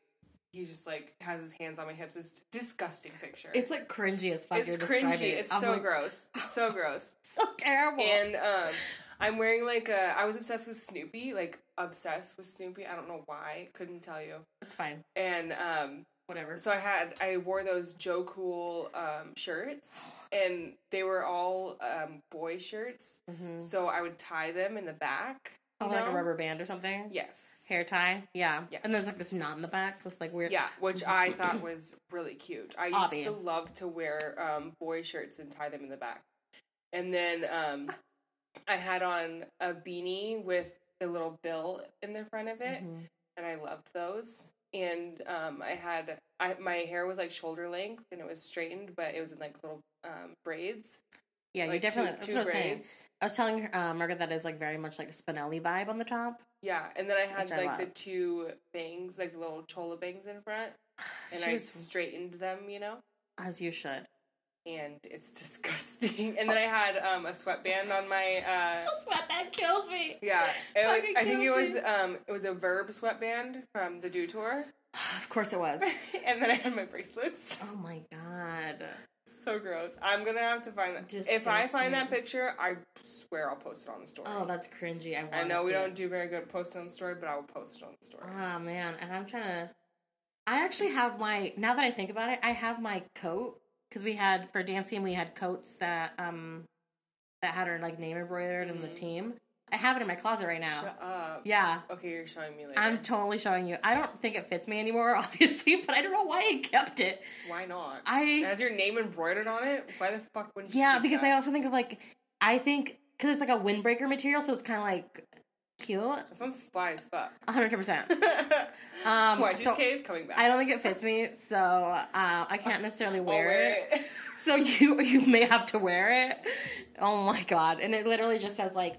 He just like has his hands on my hips. It's a disgusting picture. It's like cringy as fuck. It's cringy. It's I'm so like, gross. *laughs* So gross. *laughs* So terrible. And um, I'm wearing like a. I was obsessed with Snoopy. Like obsessed with Snoopy. I don't know why. Couldn't tell you. it's fine. And um, Whatever. so I had. I wore those Joe Cool um shirts, and they were all um boy shirts. Mhm. So I would tie them in the back. Oh, you like a rubber band or something. Yes. Hair tie. Yeah. Yes. And there's like this knot in the back. This like weird. Yeah, which I thought *clears throat* was really cute. I used Obby. to love to wear um, boy shirts and tie them in the back. And then um, I had on a beanie with a little bill in the front of it, Mhm. and I loved those. And um, I had I, my hair was like shoulder length, and it was straightened, but it was in like little um, braids. Yeah, you like definitely. two, that's two what I was saying. braids. I was telling uh, Margaret that is like very much like a Spinelli vibe on the top. Yeah, and then I had Which I like the two bangs, like the little chola bangs in front, *sighs* and She I was- straightened them, you know. as you should. And it's *laughs* disgusting. And then I had um, a sweatband on my uh, *laughs* Sweatband kills me. yeah. It was, I think it was um, it was a Verb sweatband from the Do Tour, Of course it was. *laughs* and then I had my bracelets. oh my god. So gross. I'm gonna have to find that. If I find that picture, I swear I'll post it on the story. Oh, that's cringy. I, I know we don't it. do very good post on the story, but I will post it on the story. Oh man, and I'm trying to. I actually have my. Now that I think about it, I have my coat because we had for dancing we had coats that um that had our like name embroidered in the team. I have it in my closet right now. Shut up. Yeah, Okay, you're showing me later. I'm totally showing you. I don't think it fits me anymore, *laughs* obviously, but I don't know why I kept it. Why not? It I has your name embroidered on it. Why the fuck wouldn't you? yeah, because I also think of like I think because it's like a windbreaker material, so it's kind of like cute. That sounds fly as fuck. 100. percent *laughs* Um, Y2K so is coming back. I don't think it fits me, so uh, I can't necessarily *laughs* I'll wear, it. *laughs* So you you may have to wear it. Oh my god! And it literally just says like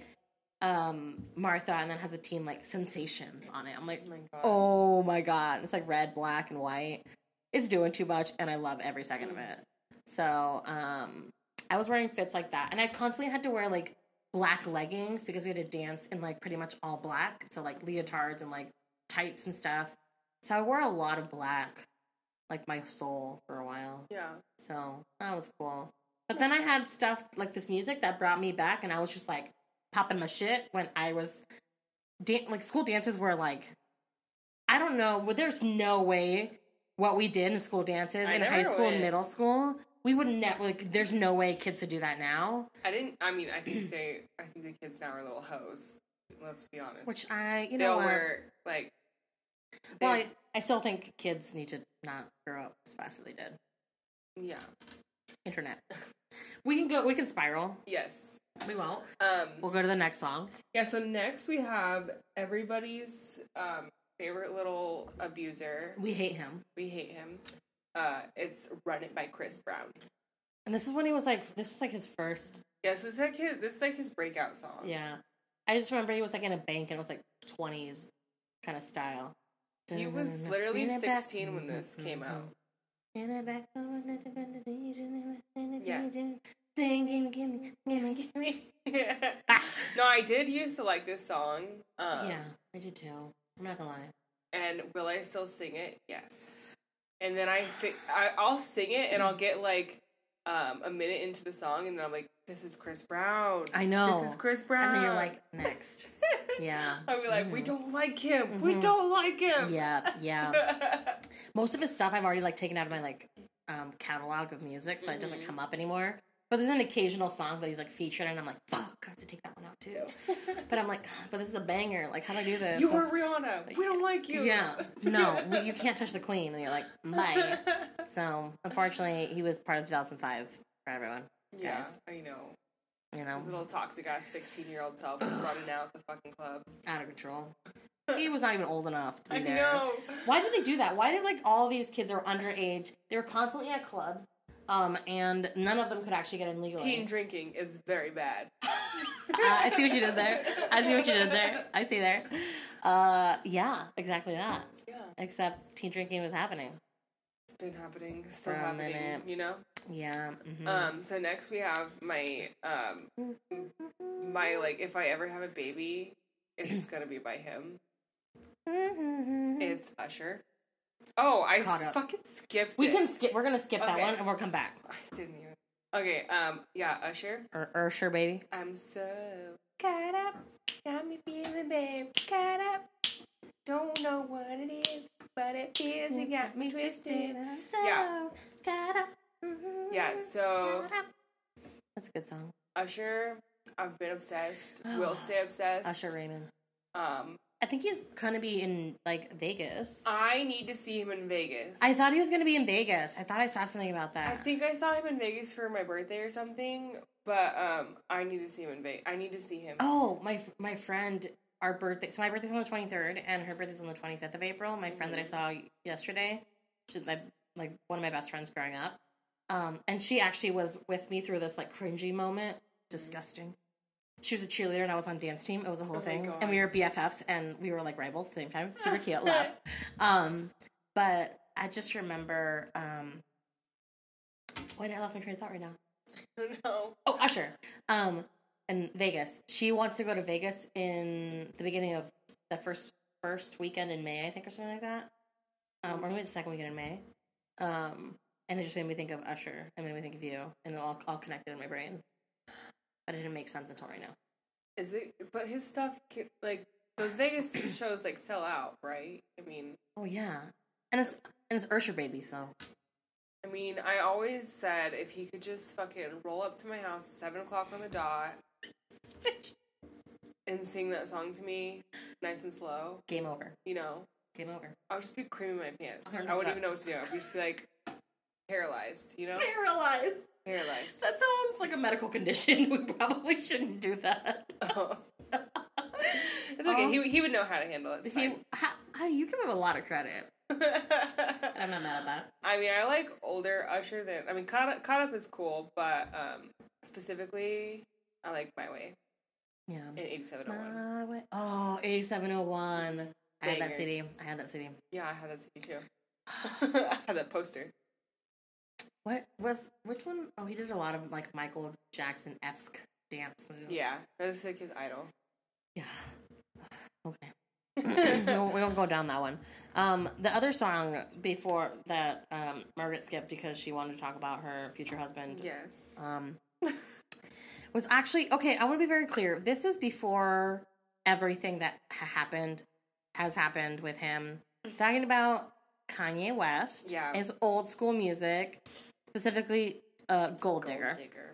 um Martha, and then has a team like sensations on it. I'm like, Oh my god. oh my god! It's like red, black, and white. It's doing too much, and I love every second of it. So um, I was wearing fits like that, and I constantly had to wear like black leggings because we had to dance in like pretty much all black. So like leotards and like tights and stuff. So I wore a lot of black, like my soul for a while. Yeah. So that was cool. But then I had stuff like this music that brought me back, and I was just like popping my shit when I was dan- like school dances were like I don't know, but there's no way what we did in school dances I in high school and middle school. We would never like. There's no way kids would do that now. I didn't. I mean, I think they. I think the kids now are little hoes. Let's be honest. Which I, you they'll know, what? wear like. well, I, I still think kids need to not grow up as fast as they did. yeah. Internet. *laughs* We can go. We can spiral. Yes. We won't. Um. We'll go to the next song. Yeah. So next we have everybody's um favorite little abuser. We hate him. We hate him. Uh, it's "Run It" by Chris Brown. And this is when he was like, this is like his first. Yes, this is like his. This is like his breakout song. Yeah. I just remember he was like in a bank and it was like 20s kind of style He was literally 16 when this came out. Yeah. Yeah. no, I did used to like this song. Um, yeah, I did too. I'm not gonna lie. And will I still sing it? Yes. And then I, fi- I I'll sing it and I'll get like um, a minute into the song and then I'm like, this is Chris Brown. I know. This is Chris Brown. And then you're like, next. *laughs* Yeah. I'll be like, we Mhm. don't like him. We Mhm. don't like him. Yeah, yeah. *laughs* Most of his stuff I've already like taken out of my like um catalog of music, so it doesn't Mhm. come up anymore. But there's an occasional song that he's like featured, and I'm like, fuck, I have to take that one out too. *laughs* But I'm like, but this is a banger. Like, how do I do this? you are Rihanna. We don't like you. Yeah, no, *laughs* we- you can't touch the queen. And you're like, bye. So unfortunately, he was part of 2005 for everyone. yeah, Guys. I know. You know, His little toxic ass 16 year old self running out the fucking club. out of control. *laughs* He was not even old enough to be I there. know. Why did they do that? Why did like all these kids are underage? They were constantly at clubs, um, and none of them could actually get in legally. Teen drinking is very bad. *laughs* Uh, I see what you did there. I see what you did there. I see there. Uh, yeah, exactly that. Yeah. Except teen drinking was happening. It's been happening, still For a happening, minute. you know? Yeah. mhm. Um, so next we have my um my like if I ever have a baby, it's gonna be by him. It's Usher. Oh, I Caught up. fucking skipped we it. can skip. We're gonna skip that one, and we'll come back. I didn't even. Okay, um, yeah, Usher. Or, sure, baby. I'm so caught up, got me feeling, babe, caught up. Don't know what it is, but it feels you got me twisted. Yeah. Yeah, so That's a good song. Usher, I've been obsessed. Will stay obsessed. Usher Raymond. Um, I think he's gonna be in like Vegas. I need to see him in Vegas. I thought he was gonna be in Vegas. I thought I saw something about that. I think I saw him in Vegas for my birthday or something, but um, I need to see him in Vegas. I need to see him. Oh, my my friend, our birthday. So my birthday's on the twenty third, and her birthday's on the twenty fifth of April. My friend that I saw yesterday, she's my like one of my best friends growing up, um, and she actually was with me through this like cringy moment. Disgusting. She was a cheerleader, and I was on dance team. It was a whole Oh thing, and we were BFFs, and we were like rivals at the same time. *laughs* Super cute, love. Um, but I just remember. Um, why did I lost my train of thought right now? no. Oh, Usher. Um, in Vegas. She wants to go to Vegas in the beginning of the first first weekend in May, I think, or something like that. Um, or maybe the second weekend in May. Um, and it just made me think of Usher. It made me think of you, and it all all connected in my brain. But it didn't make sense until right now. Is it? But his stuff, like those Vegas shows, like sell out, right? I mean, Oh yeah, and it's and it's Usher baby, so I mean, I always said if he could just fucking roll up to my house at seven o'clock on the dot *laughs* and sing that song to me, nice and slow, game over. you know, Game over. I would just be creaming my pants. I 100%. wouldn't even know what to do. I'd just be like paralyzed, you know, Paralyzed. Paralyzed. That sounds like a medical condition. *laughs* We probably shouldn't do that. Oh. it's okay. Oh. He he would know how to handle it. He, fine. ha, ha, you give him a lot of credit. *laughs* I'm not mad at that. I mean, I like older Usher than I mean, caught up, caught up is cool, but um, specifically, I like My Way Yeah. in eighty seven oh one. My way- Oh, 8701. I had that Bangers. CD. I had that CD. Yeah, I had that CD too. *laughs* I had that poster. What was, which one? Oh, he did a lot of like Michael Jackson esque dance moves. Yeah, that was like his idol. Yeah. *sighs* Okay. *laughs* we, won't, we won't go down that one. Um, the other song before that um, Margaret skipped because she wanted to talk about her future husband Yes. um, *laughs* was actually okay. I want to be very clear. This was before everything that ha- happened has happened with him. Talking about Kanye West, Yeah. his old school music, specifically uh, Gold, Digger. Gold Digger.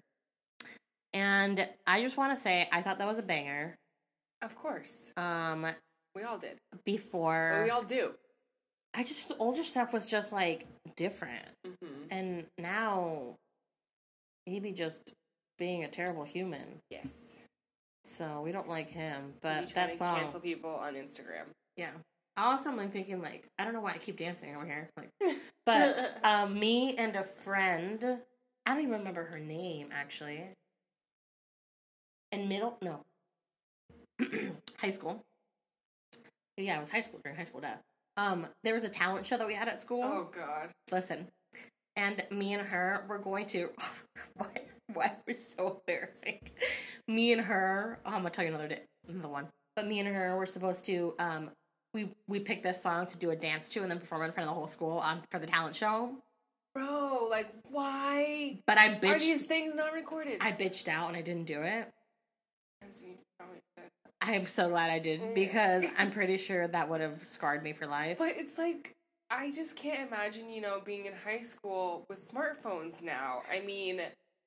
And I just want to say, I thought that was a banger. Of course, Um, we all did. before But we all do. I just the older stuff was just like different, hmm and now he be just being a terrible human. Yes. So we don't like him. But that song, cancel people on Instagram. yeah. Also, I'm like thinking like I don't know why I keep dancing over here, like, but *laughs* um, me and a friend, I don't even remember her name actually. In middle, no, *clears throat* high school. Yeah, it was high school during high school. Duh. Um, there was a talent show that we had at school. Oh God. Listen, and me and her were going to. *laughs* why, why was so embarrassing? Me and her. Oh, I'm gonna tell you another day, another one. But me and her were supposed to. Um, we we picked this song to do a dance to and then perform in front of the whole school on for the talent show. Bro, like why But I bitched. are these things not recorded? I bitched out and I didn't do it. As you probably should. I am so glad I did mm. because *laughs* I'm pretty sure that would have scarred me for life. But it's like I just can't imagine, you know, being in high school with smartphones now. I mean,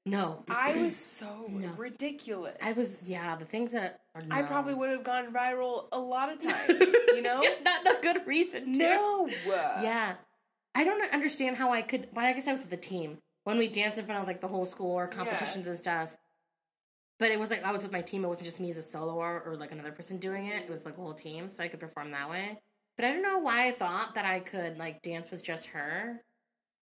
No, I was *clears throat* so No. ridiculous. I was yeah. The things that are I probably would have gone viral a lot of *laughs* times, you know? not a good reason to. no. Yeah. I don't understand how I could, but I guess I was with the team when we danced in front of like the whole school or competitions and stuff. But it was like I was with my team. It wasn't just me as a solo or, or like another person doing it. It was like a whole team, so I could perform that way. But I don't know why I thought that I could like dance with just her.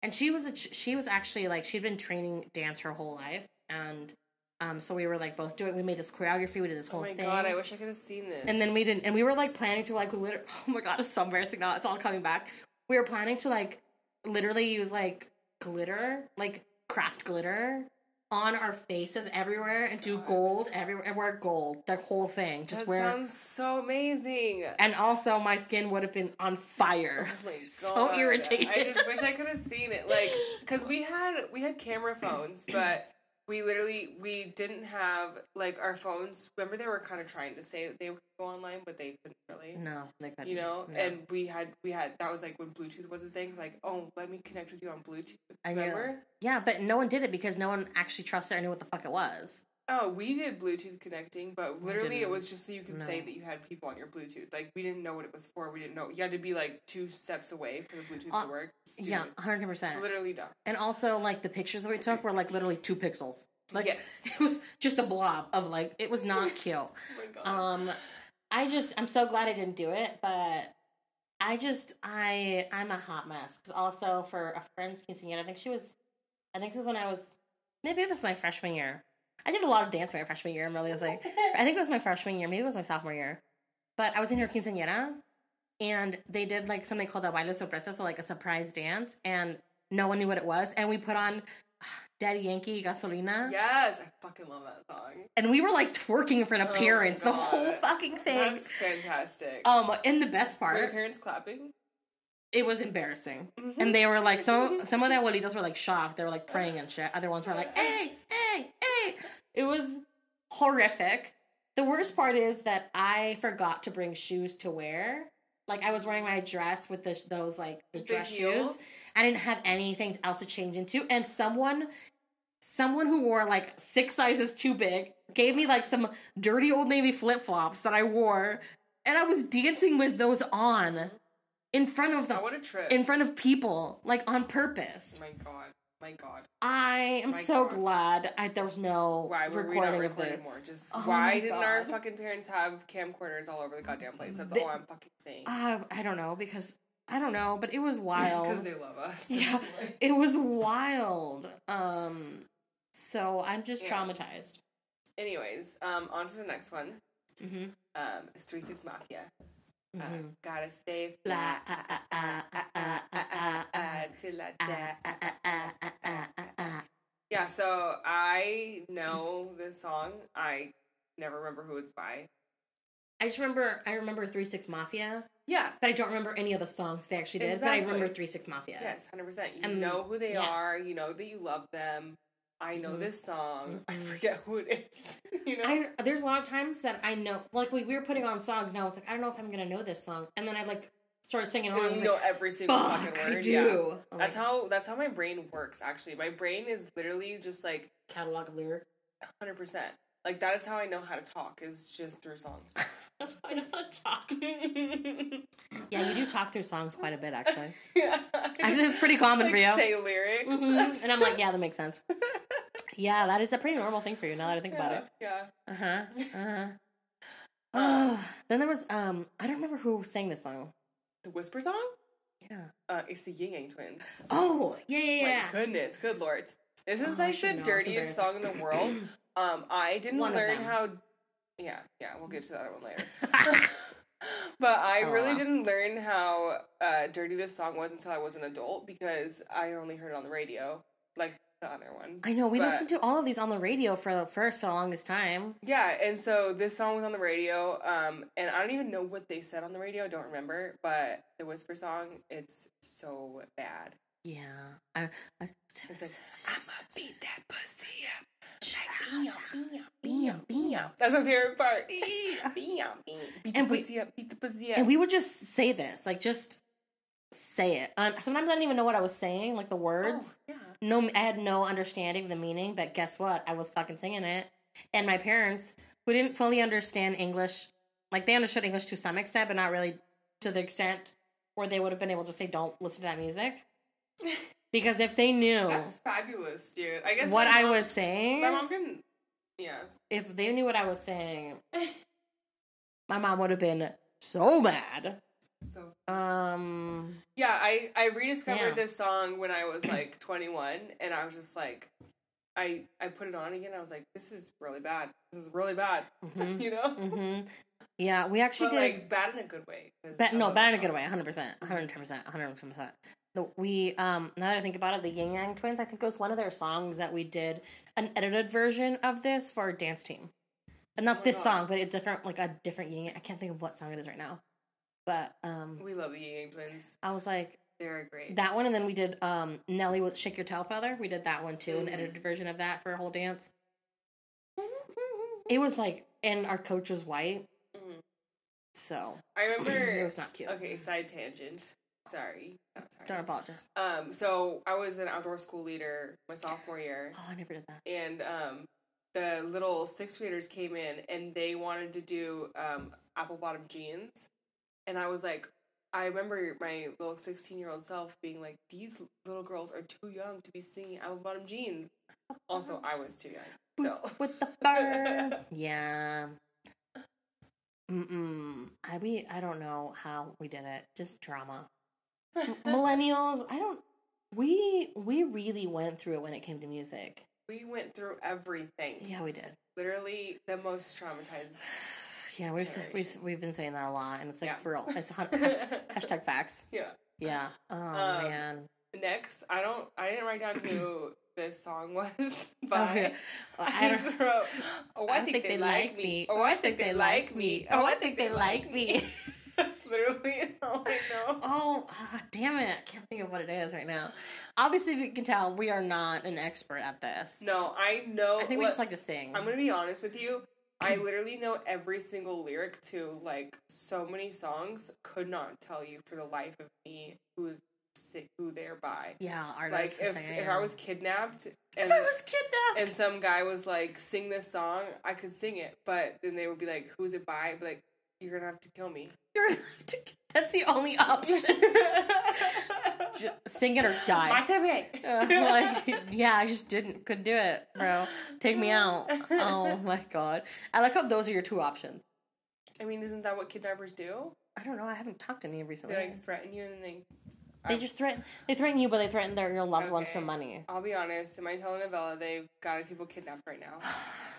And she was a, she was actually like she'd been training dance her whole life, and um, so we were like both doing. We made this choreography. We did this whole thing. Oh my thing. god, I wish I could have seen this. And then we didn't, and we were like planning to like literally. *laughs* Oh my god, it's so embarrassing now. It's all coming back. We were planning to like literally use like glitter, like craft glitter, on our faces everywhere, and do gold everywhere, and wear gold, the whole thing. Just that wear. sounds so amazing. and also, my skin would have been on fire. Oh *laughs* so God. irritated. I just wish I could have seen it. Like, cause we had we had camera phones, *clears throat* but we literally we didn't have like our phones. Remember, they were kind of trying to say that they would go online, but they couldn't really. no, they couldn't. You know, No. and we had we had that was like when Bluetooth was a thing. Like, oh, let me connect with you on Bluetooth. I know. Remember? yeah, but no one did it because no one actually trusted or knew what the fuck it was. Oh, we did Bluetooth connecting, but literally it was just so you could say that you had people on your Bluetooth. Like we didn't know what it was for. We didn't know you had to be like two steps away for the Bluetooth Uh, to work. Yeah, hundred percent. literally dumb. And also, like the pictures that we took were like literally two pixels. Like Yes. *laughs* it was just a blob of like it was not *laughs* cute. Oh my god. Um, I just I'm so glad I didn't do it, but I just I I'm a hot mess because also for a friend's quinceañera, I think she was, I think this is when I was maybe this was my freshman year. I did a lot of dance my freshman year. I'm really like I think it was my freshman year, maybe it was my sophomore year, but I was in her quinceañera, and they did like something called a baile sorpresa, so like a surprise dance, and no one knew what it was, and we put on *sighs* Daddy Yankee Gasolina. yes, I fucking love that song. And we were like twerking for an Oh my appearance, the whole fucking thing. That's fantastic. Um, and the best Were your part, parents clapping? it was embarrassing. Mm-hmm. And they were like, some some of the abuelitas were like shocked. They were like praying and shit. Other ones were like, hey, hey, hey. It was horrific. The worst part is that I forgot to bring shoes to wear. Like I was wearing my dress with the, those like the Big dress heels? shoes. I didn't have anything else to change into, and someone, someone who wore like six sizes too big, gave me like some dirty old navy flip flops that I wore, and I was dancing with those on in front of the want a trip. in front of people, like on purpose. Oh my god. My god. I am My so God. glad I, there was no Why were we recording not of recording it. more? Just Oh why didn't our fucking parents have camcorders all over the goddamn place? That's They- all I'm fucking saying. Uh, I don't know because I don't know, but it was *laughs* wild Because they love us. yeah, it was wild. Um, so I'm just Yeah. traumatized. Anyways, um, on to the next one. Mm-hmm. Um, it's Three Six Mafia. Mm-hmm. Gotta stay flat till I die. Yeah, so I know this song. I never remember who it's by. I just remember I remember Three Six Mafia. Yeah, but I don't remember any of the songs they actually did. Exactly. But I remember Three Six Mafia. Yes, hundred percent. You um, know who they yeah. are. You know that you love them. I know Mhm. this song. *laughs* I Mhm. forget who it is. *laughs* you know. I there's a lot of times that I know, like we, we were putting on songs, and I was like, I don't know if I'm gonna know this song, and then I like started singing along. You know like, every single Fuck, fucking I word. do. Yeah. I'm That's like, how that's how my brain works. Actually, my brain is literally just like catalog of lyrics. hundred percent. Like that is how I know how to talk. Is just through songs. *laughs* That's how I how to talk. *laughs* Yeah, you do talk through songs quite a bit, actually. yeah. Actually, it's pretty common like, for you. Say lyrics. Mhm. And I'm like, yeah, that makes sense. Yeah, that is a pretty normal thing for you now that I think about it. Yeah. Uh huh. Uh huh. Oh, *sighs* *sighs* then there was um, I don't remember who sang this song. The whisper song. Yeah. Uh, it's the Ying Yang Twins. Oh, yeah, yeah, yeah. My goodness, good lord. This is Oh, like the dirtiest song in the world. *clears throat* Um, I didn't One learn how. Yeah, yeah, we'll get to that one later. *laughs* *laughs* But I Oh, really wow. didn't learn how uh, dirty this song was until I was an adult because I only heard it on the radio, like the other one. I know we But- listened to all of these on the radio for the first for the longest time. Yeah, and so this song was on the radio, um, and I don't even know what they said on the radio. I don't remember, but the Whisper song, it's so bad. Yeah, I, I, It's like, I'ma beat that pussy up. Bam, bam. That's my favorite part. *laughs* Beat the And we- pussy up, beat the pussy up. and we would just say this, like just say it. Um, sometimes I didn't even know what I was saying, like the words. Oh, yeah. No, I had no understanding of the meaning. But guess what? I was fucking singing it, and my parents, who didn't fully understand English, like they understood English to some extent, but not really to the extent where they would have been able to say, "Don't listen to that music," because if they knew That's fabulous, dude. I guess what my I was saying, My mom didn't. Yeah. if they knew what I was saying, *laughs* my mom would have been so mad. So Um, yeah, I I rediscovered Yeah. this song when I was like *coughs* 21, and I was just like, I I put it on again. I was like, this is really bad. This is really bad. mhm, *laughs* you know. mhm. yeah, we actually But did. like bad in a good way. No, bad in a good way, 100%, 110%, 110%. The, we, um, now that I think about it, the Ying Yang Twins, I think it was one of their songs that we did an edited version of this for our dance team. And not Oh this God. song, but a different, like a different Ying Yang. I can't think of what song it is right now. But um, We love the Yang Yang Twins. I was like, They're great. that one, and then we did um, Nelly with Shake Your Tail Feather. We did that one too, an Mhm. edited version of that for a whole dance. It was like, and our coach was white, Mhm. so I remember. *clears throat* it was not cute. okay, side tangent. Sorry, not sorry. Don't apologize. Um, so I was an outdoor school leader my sophomore year, Oh, I never did that. and um, the little sixth graders came in and they wanted to do um, apple bottom jeans, and I was like, I remember my little sixteen year old self being like, these little girls are too young to be singing apple bottom jeans. Also, I was too young. So. with the fur. *laughs* yeah. Mm-mm. I we I don't know how we did it. Just drama. *laughs* Millennials. I don't. We we really went through it when it came to music. we went through everything. Yeah, we did. Literally the most traumatized. *sighs* Yeah, we've we Generation. we've been saying that a lot, and it's like Yeah. for real. It's a hashtag, *laughs* hashtag facts. Yeah. Yeah. Oh Um, man. Next, I don't. I didn't write down who *coughs* this song was *laughs* Oh, by. yeah. I I just wrote, "Oh, I, think, they, like me. Oh, I think they like me. Oh, I think they like me." Literally all I know. Oh, ah, damn it. I can't think of what it is right now. Obviously, we can tell we are not an expert at this. No, I know. I think we what- just like to sing. I'm gonna be honest with you. I literally know every single lyric to like so many songs. Could not tell you for the life of me who is si- who they're by. yeah, Like artists. if, if I was kidnapped and if I was kidnapped. and some guy was like, "Sing this song," I could sing it, but then they would be like, "Who's it by?" I'd be like, "You're gonna have to kill me." *laughs* You're gonna have to, that's the only option. *laughs* Ju- Sing it or die. Mátame. Uh, like, yeah, I just didn't, could do it, bro. Take me out. Oh my god. I like how those are your two options. I mean, isn't that what kidnappers do? I don't know. I haven't talked to any recently. They like threaten you and then they. they just threaten. They threaten you, but they threaten their your loved ones for money. I'll be honest. In my telenovela, they've got people kidnapped right now. *sighs* *sighs* *sighs*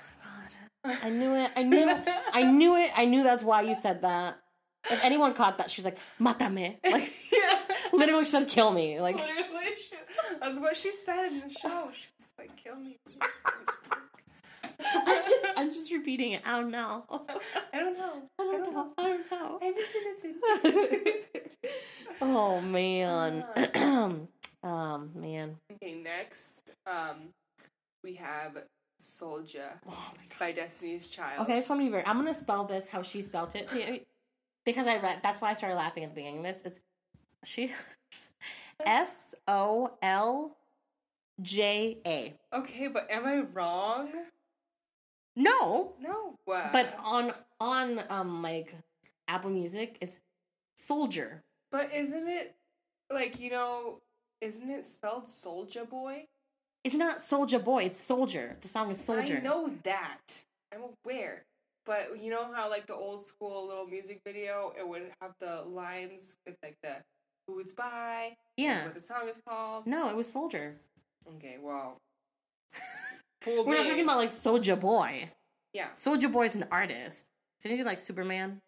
I knew it. I knew. it. I knew it. I knew that's why you said that. If anyone caught that, she's like, "Mátame!" Like, yeah. *laughs* literally, she said, "Kill me!" Like, Literally, she, that's what she said in the show. She was like, "Kill me." *laughs* I'm just I'm just, repeating it. I don't know. I don't know. I don't know. I don't know. I'm just innocent. *laughs* oh man. *clears throat* um man. Okay, next, um, we have Soldier Oh my god. by Destiny's Child. Okay, I just want to be very. I'm gonna spell this how she spelled it to you *laughs* because I read. That's why I started laughing at the beginning of this. It's she *laughs* S O L J A. Okay, but am I wrong? No, No. What? but on on um like Apple Music, it's Soldier. but isn't it like you know? Isn't it spelled Soulja Boy? It's not Soulja Boy. It's Soldier. The song is Soldier. I know that. I'm aware. But you know how like the old school little music video, it would have the lines with like the who it's by, Yeah. what the song is called. No, it was Soldier. Okay, well, *laughs* We're not talking about like Soulja Boy. yeah. Soulja Boy is an artist. Didn't he like Superman?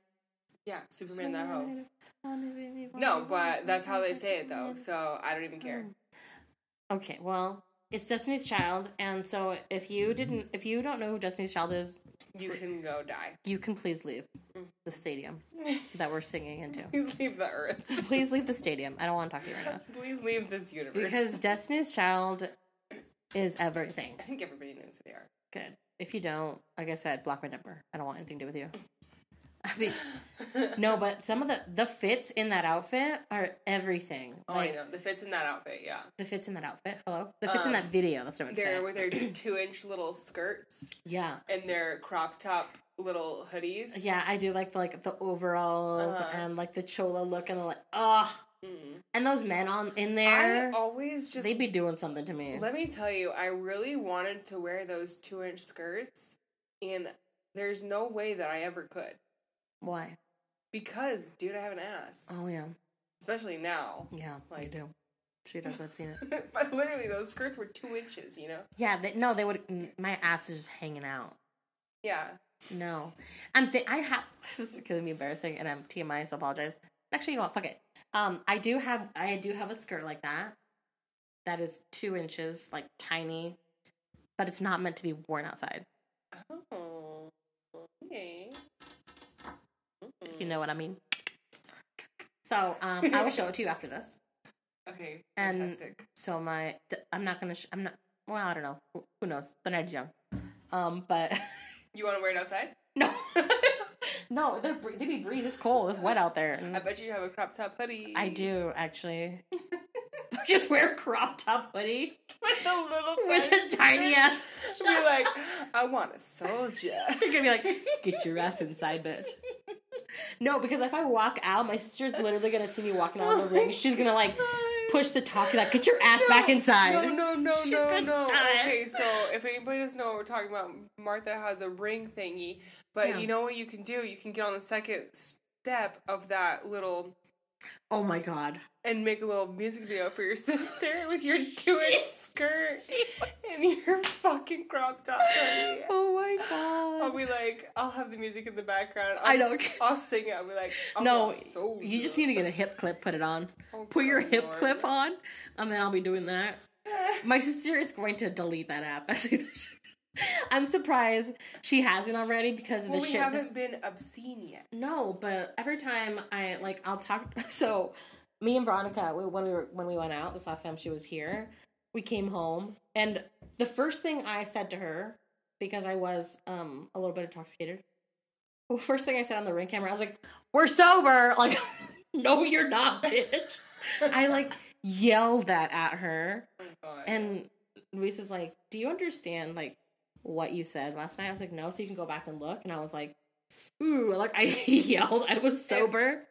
Yeah, Superman that hoe. *laughs* No, but that's how they say it though, so I don't even care. Okay, well, it's Destiny's Child, and so if you mm-hmm. didn't, if you don't know who Destiny's Child is, You can go die. you can please leave mm. the stadium *laughs* that we're singing into. Please leave the earth. *laughs* Please leave the stadium. I don't want to talk to you right now *laughs* Please leave this universe. because Destiny's Child is everything. I think everybody knows who they are. Good. If you don't, like I said, block my number. I don't want anything to do with you. *laughs* I mean, no, but some of the the fits in that outfit are everything. Oh, like I know. The fits in that outfit, yeah. the fits in that outfit. Hello, the fits in Um, that video. That's what I'm saying. They're with their *clears throat* two inch little skirts Yeah, and their crop top little hoodies. yeah. I do like the, like the overalls Uh-huh. and like the chola look and the like. Oh, Mm. and those men on in there, I always just they'd be doing something to me. let me tell you, I really wanted to wear those two inch skirts, and there's no way that I ever could. Why? Because, dude, I have an ass. Oh yeah, Especially now. yeah. I Like- do. She does. I've seen it. *laughs* but literally, those skirts were two inches, you know? Yeah. They, no, they would. My ass is just hanging out. Yeah. No, I'm. Th- I have. *laughs* This is gonna be embarrassing, and I'm TMI, so apologize. Actually, you know what? Fuck it. Um, I do have. I do have a skirt like that. That is two inches, like tiny, but it's not meant to be worn outside. Oh. Okay. You know what I mean. So, um, I will show it to you after this. *laughs* Okay. And- Fantastic. So my, th- I'm not gonna. Sh- I'm not. Well, I don't know. Who, who knows? The night's young. Um, but *laughs* You want to wear it outside? no, *laughs* no. They're they be breeze. It's cold. It's wet out there. and- I bet you have a crop top hoodie. I do actually. Just wear a crop top hoodie With a little with a tiny ass. Be like, I want a soldier. You're gonna be like, get your ass inside, bitch. No, because if I walk out, my sister's literally gonna see me walking out of the oh ring. She's gonna like push the talkie, like, get your ass back inside. No, no, no, She's no, no. die. Okay, so if anybody doesn't know what we're talking about, Martha has a ring thingy. But Yeah. you know what you can do? You can get on the second step of that little Oh my god. and make a little music video for your *laughs* sister with your two inch *laughs* skirt *laughs* and your fucking crop top hoodie. Oh my god. I'll be like, I'll have the music in the background. I I'll s- I'll sing it. I'll be like, I'm No, you just need to get a hip clip, put it on. Oh, Put your good hip Lord. clip on, and then I'll be doing that. My sister is going to delete that app as soon as she- *laughs* I'm surprised she hasn't already because of Well, the we shit. that- haven't been obscene yet. No, but every time I like, I'll talk. *laughs* So, me and Veronica, when we were when we went out this last time she was here, we came home, and the first thing I said to her, because I was um a little bit intoxicated, well, first thing I said on the ring camera, I was like, "We're sober." *laughs* Like, no, you're not, bitch. I like yelled that at her, Oh and Luis is like, "Do you understand like what you said last night?" I was like, "No." So you can go back and look, and I was like, "Ooh!" *laughs* Like I *laughs* yelled. I was sober.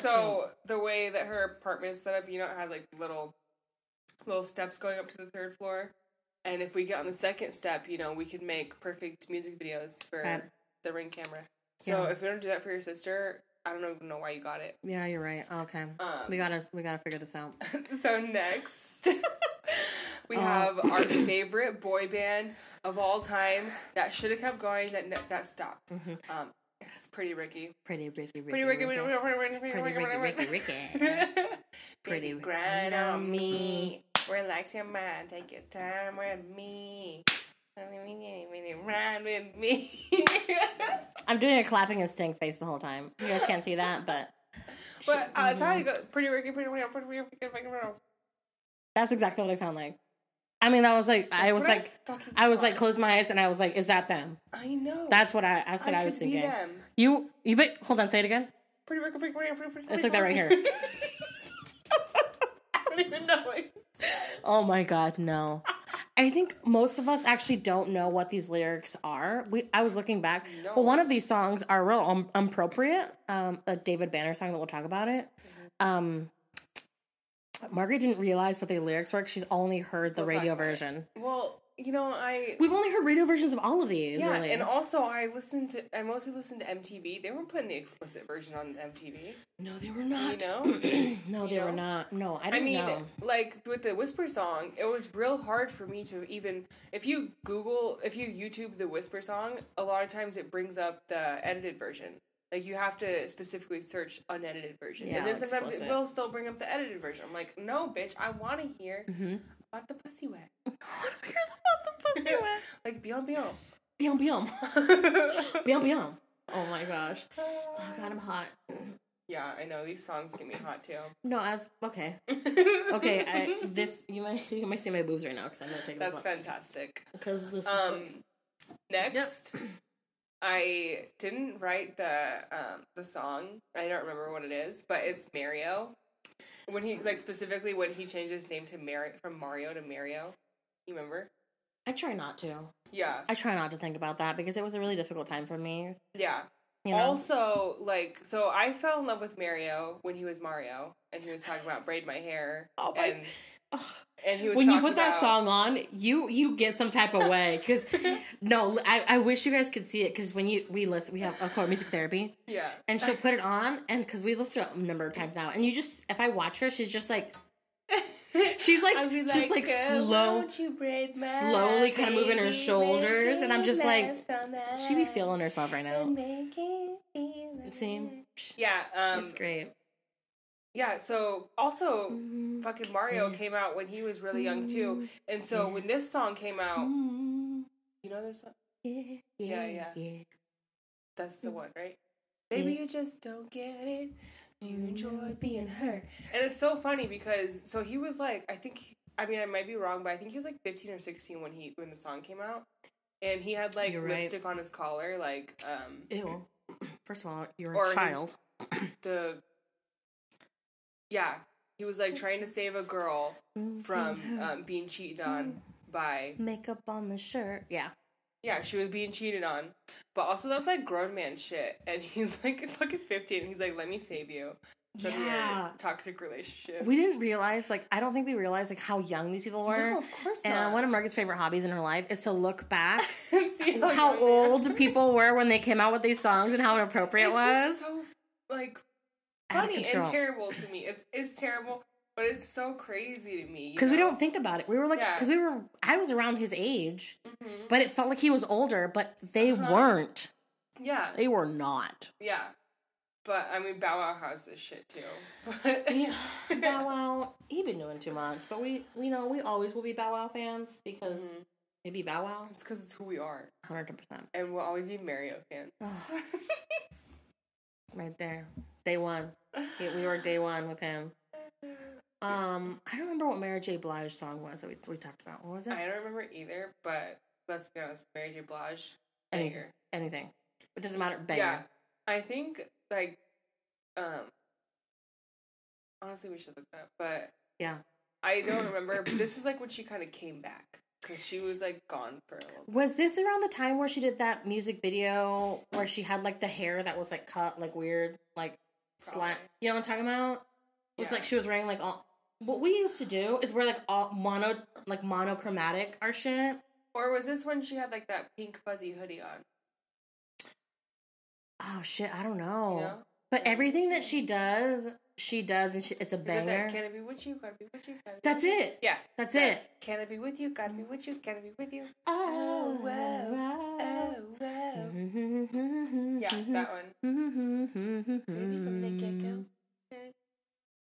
So the way that her apartment is set up, you know, it has like little little steps going up to the third floor. And if we get on the second step, you know, we could make perfect music videos for Right. the ring camera. So Yeah. if we don't do that for your sister, I don't even know why you got it. Yeah, you're right. Okay, Um, we gotta we gotta figure this out. *laughs* so next, we Uh, have our *clears throat* favorite boy band of all time that should have kept going. That that stopped. Mhm. Um, it's Pretty Ricky. Pretty Ricky, Ricky, Pretty Ricky. Ricky. Pretty Ricky, Ricky, Ricky. Pretty Ricky. *laughs* Pretty grind on me. Relax your mind. Take your time with me. Ride with me. *laughs* I'm doing a clapping and stink face the whole time. You guys can't see that, but but uh, that's how you go. Pretty Ricky. Pretty Ricky. Pretty Ricky. Pretty Ricky. that's exactly what they sound like. I mean, that was like I was like fucking I was thought. like close my eyes and I was like, is that them? I know. That's what I that's what I, was thinking. You you but hold on, say it again. Pretty Ricky. Pretty Ricky. Pretty Ricky. It's like that right here. *laughs* I don't even know. Oh my god, no. I think most of us actually don't know what these lyrics are. We I was looking back. No. Well, one of these songs are real um, appropriate. Um, a David Banner song that we'll talk about it. Mm-hmm. Um, Margaret didn't realize what the lyrics were. She's only heard the radio version. well, you know, I We've only heard radio versions of all of these. yeah, really. and also I listened to I mostly listened to MTV. They weren't putting the explicit version on MTV. no, they were You not. know. *clears throat* no, they You were know? not. No, I I didn't mean, know. like with the Whisper song, it was real hard for me to even if you Google if you YouTube the Whisper song, a lot of times it brings up the edited version Like you have to specifically search unedited version, Yeah, and then sometimes explicit. it will still bring up the edited version. I'm like, no, bitch, I want to hear Mm-hmm. about the pussy wet, *laughs* I want to Hear about the pussy *laughs* wet. like bion bion. Biom biom. *laughs* Biom biom. Oh my gosh. Oh god, I'm hot. yeah, I know these songs get me hot too. No, as okay. Okay, I, this you might you might see my boobs right now because I'm gonna take That's fantastic. because this is Um, next, I didn't write the um the song. I don't remember what it is, but it's Mario. When he like specifically when he changed his name to Mario from Mario to Mario. You remember? I try not to. Yeah, I try not to think about that because it was a really difficult time for me. yeah. You know. Also, like, so I fell in love with Mario when he was Mario, and he was talking about braid my hair, Oh my- and and he was when you put that song on, you you get some type of way. Because *laughs* no, I, I wish you guys could see it. Because when you we listen, we have of course music therapy, yeah, and she'll put it on, and because we listen to it a number of times now, and you just if I watch her, she's just like *laughs* she's like she's like "Girl, slow. slowly kinda moving her shoulders, and I'm just like, make it last She be feeling herself right now. feel Yeah, um, it's great. Yeah. So also, Mm-hmm. fucking Mario came out when he was really young too, and so when this song came out, Mm-hmm. you know this song? Yeah, Yeah, yeah, yeah. yeah. That's Mm. the one, right? Baby, you just don't get it. Do you enjoy being hurt? And it's so funny because so he was like, I think, I mean, I might be wrong, but I think he was like 15 or 16 when he when the song came out, and he had like You're right. lipstick on his collar, like um Ew. *clears throat* First of all, you're a his- child. *clears throat* the yeah, he was like trying to save a girl from um, being cheated on by makeup on the shirt. Yeah. yeah, she was being cheated on, but also that's like grown man shit, and *laughs* he's like fucking 15, and he's like, let me save you from Yeah. your toxic relationship. We didn't realize, like, I don't think we realized, like, how young these people were. No, of course and not. one of Margaret's favorite hobbies in her life is to look back *laughs* See how are. old people were when they came out with these songs and how inappropriate it's it was. so like funny and terrible to me. It's it's terrible, but it's so crazy to me Because we don't think about it. We were like, Yeah. because we were, I was around his age, Mhm. but it felt like he was older, but they Uh-huh. weren't. Yeah, They were not. yeah. But I mean, Bow Wow has this shit too. *laughs* But Yeah, Bow Wow, he been doing too much, but we, we know we always will be Bow Wow fans because Mhm. maybe Bow Wow, it's because it's who we are, hundred percent, and we'll always be Mario fans. *laughs* right there, day one. We, we were day one with him. Um, I don't remember what Mary J. Blige song was that we, we talked about. What was it? I don't remember either, but let's be honest, Mary J. Blige, Anything. banger. Anything. It doesn't matter. Banger. Yeah, I think like, um, honestly, we should look that up, but Yeah. I don't remember. But this is like when she kind of came back because she was like gone for a little. Was this around the time where she did that music video where she had like the hair that was like cut like weird, like Probably. You know what I'm talking about? It was Yeah. like she was wearing like all. What we used to do is wear like all mono, like monochromatic our shit. Or was this when she had like that pink fuzzy hoodie on? Oh shit, I don't know. You know? But everything that she does, she does, and she, it's a it banger. that can it be with you? Gotta be with you. Gotta be That's with you? it. Yeah, That's that, it. Can it be with you? Gotta be with you. Gotta be with you. Oh, wow. Oh wow. Mm-hmm. Yeah, that one. Crazy from the get Mm-hmm. go.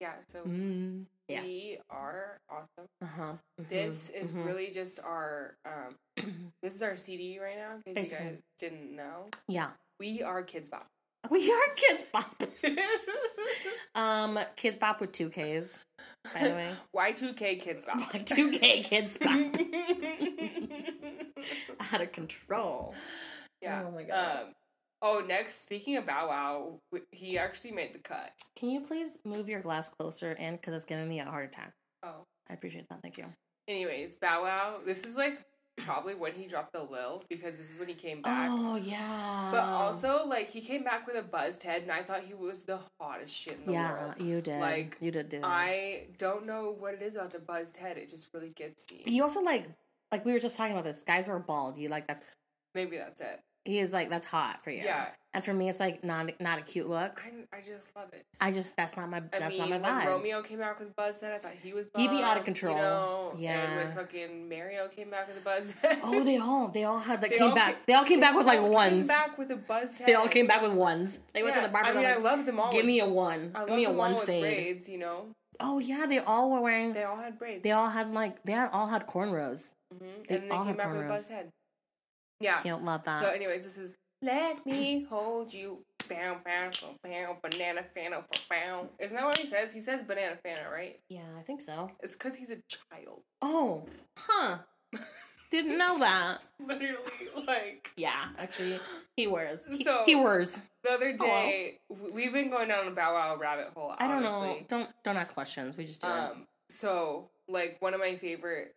Yeah, so Yeah. we are awesome. Uh huh. This is mhm. really just our um *clears throat* this is our CD right now, in case you guys didn't know. Yeah. We are Kidz Bop. We are Kidz Bop. *laughs* Um, Kidz Bop with two Ks, by the way. Y2K Kidz Bop. Like two K Kidz Bop. *laughs* *laughs* Out of control. yeah. Oh my God. Um, oh, next, speaking of Bow Wow, he actually made the cut. Can you please move your glass closer in because it's giving me a heart attack. Oh. I appreciate that. Thank you. Anyways, Bow Wow, this is like probably when he dropped the Lil because this is when he came back. Oh yeah. But also, like, he came back with a buzzed head, and I thought he was the hottest shit in the yeah, world. you did. Like, you did do. I don't know what it is about the buzzed head. It just really gets me. He also like like we were just talking about this. Guys were bald. You like that? Maybe that's it. He is like that's hot for you. Yeah. And for me, it's like not not a cute look. I, I just love it. I just that's not my I that's mean, not my vibe. Romeo came back with buzz head, I thought he was. He'd be out of control. You know? And Yeah. when fucking Mario came back with a buzz head. oh, they all they all had like They came back. they all came back with like ones. Came back with a buzz head. They all came back with ones. They went to the barber. I mean, like, I love them all. Give with- me a one. I Give me a one with fade. braids. You know, Oh yeah, they all were wearing. they all had braids. They all had like they had, all had cornrows. hmm they and they all came had back with a cornrows. buzz head. Yeah. Can't love that. So, anyways, this is "Let Me Hold You." Bow, bow, bow, banana fana, bow. Isn't that what he says? He says banana fana, right? yeah, I think so. It's because he's a child. Oh, huh. *laughs* Didn't know that. Literally, like Yeah, actually, he wears. He, So- he wears. the other day, w we've been going down a Bow Wow rabbit hole. I don't know. Don't don't ask questions. We just do it. Um, so like one of my favorite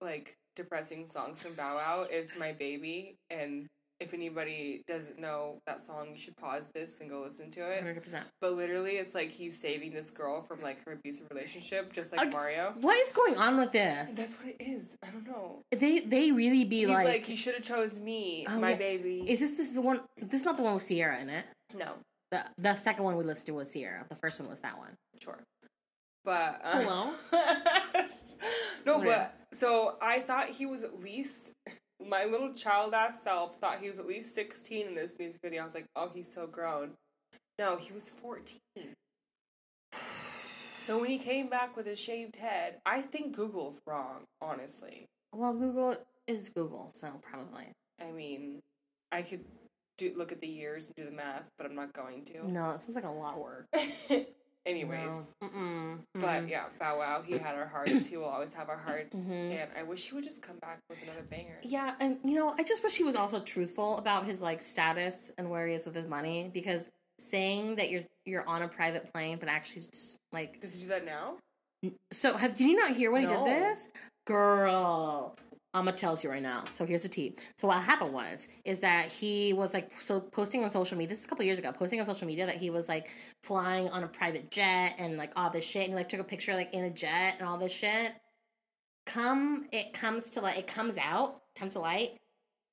like depressing songs from Bow Wow is "My Baby," and if anybody doesn't know that song, you should pause this and go listen to it. Hundred percent. But literally, it's like he's saving this girl from like her abusive relationship, just like. Mario. What is going on with this? That's what it is. I don't know. They they really be He's like, like, he should have chose me, Oh, my yeah. baby. is this this is the one? This is not the one with Ciara in it. no, The the second one we listened to was Ciara. The first one was that one. sure, but uh, Hello? *laughs* no, but so I thought he was at least my little child ass self thought he was at least sixteen in this music video. I was like, oh, he's so grown. No, he was fourteen. So when he came back with his shaved head, I think Google's wrong, honestly. Well, Google is Google, so probably I mean, I could do look at the years and do the math, but I'm not going to. no. It sounds like a lot of work. *laughs* Anyways, No. Mm-mm. but yeah, Bow Wow, he had our hearts. he will always have our hearts, Mhm. and I wish he would just come back with another banger. Yeah, and you know, I just wish he was also truthful about his like status and where he is with his money because saying that you're you're on a private plane but actually just like Does he do that now? so have did you not hear when he did this? Girl, I'm gonna tell you right now. So here's the tea. So what happened was is that he was like so posting on social media. This is a couple years ago. Posting on social media that he was like flying on a private jet and like all this shit, and he like took a picture like in a jet and all this shit. Come, it comes to like it comes out, comes to light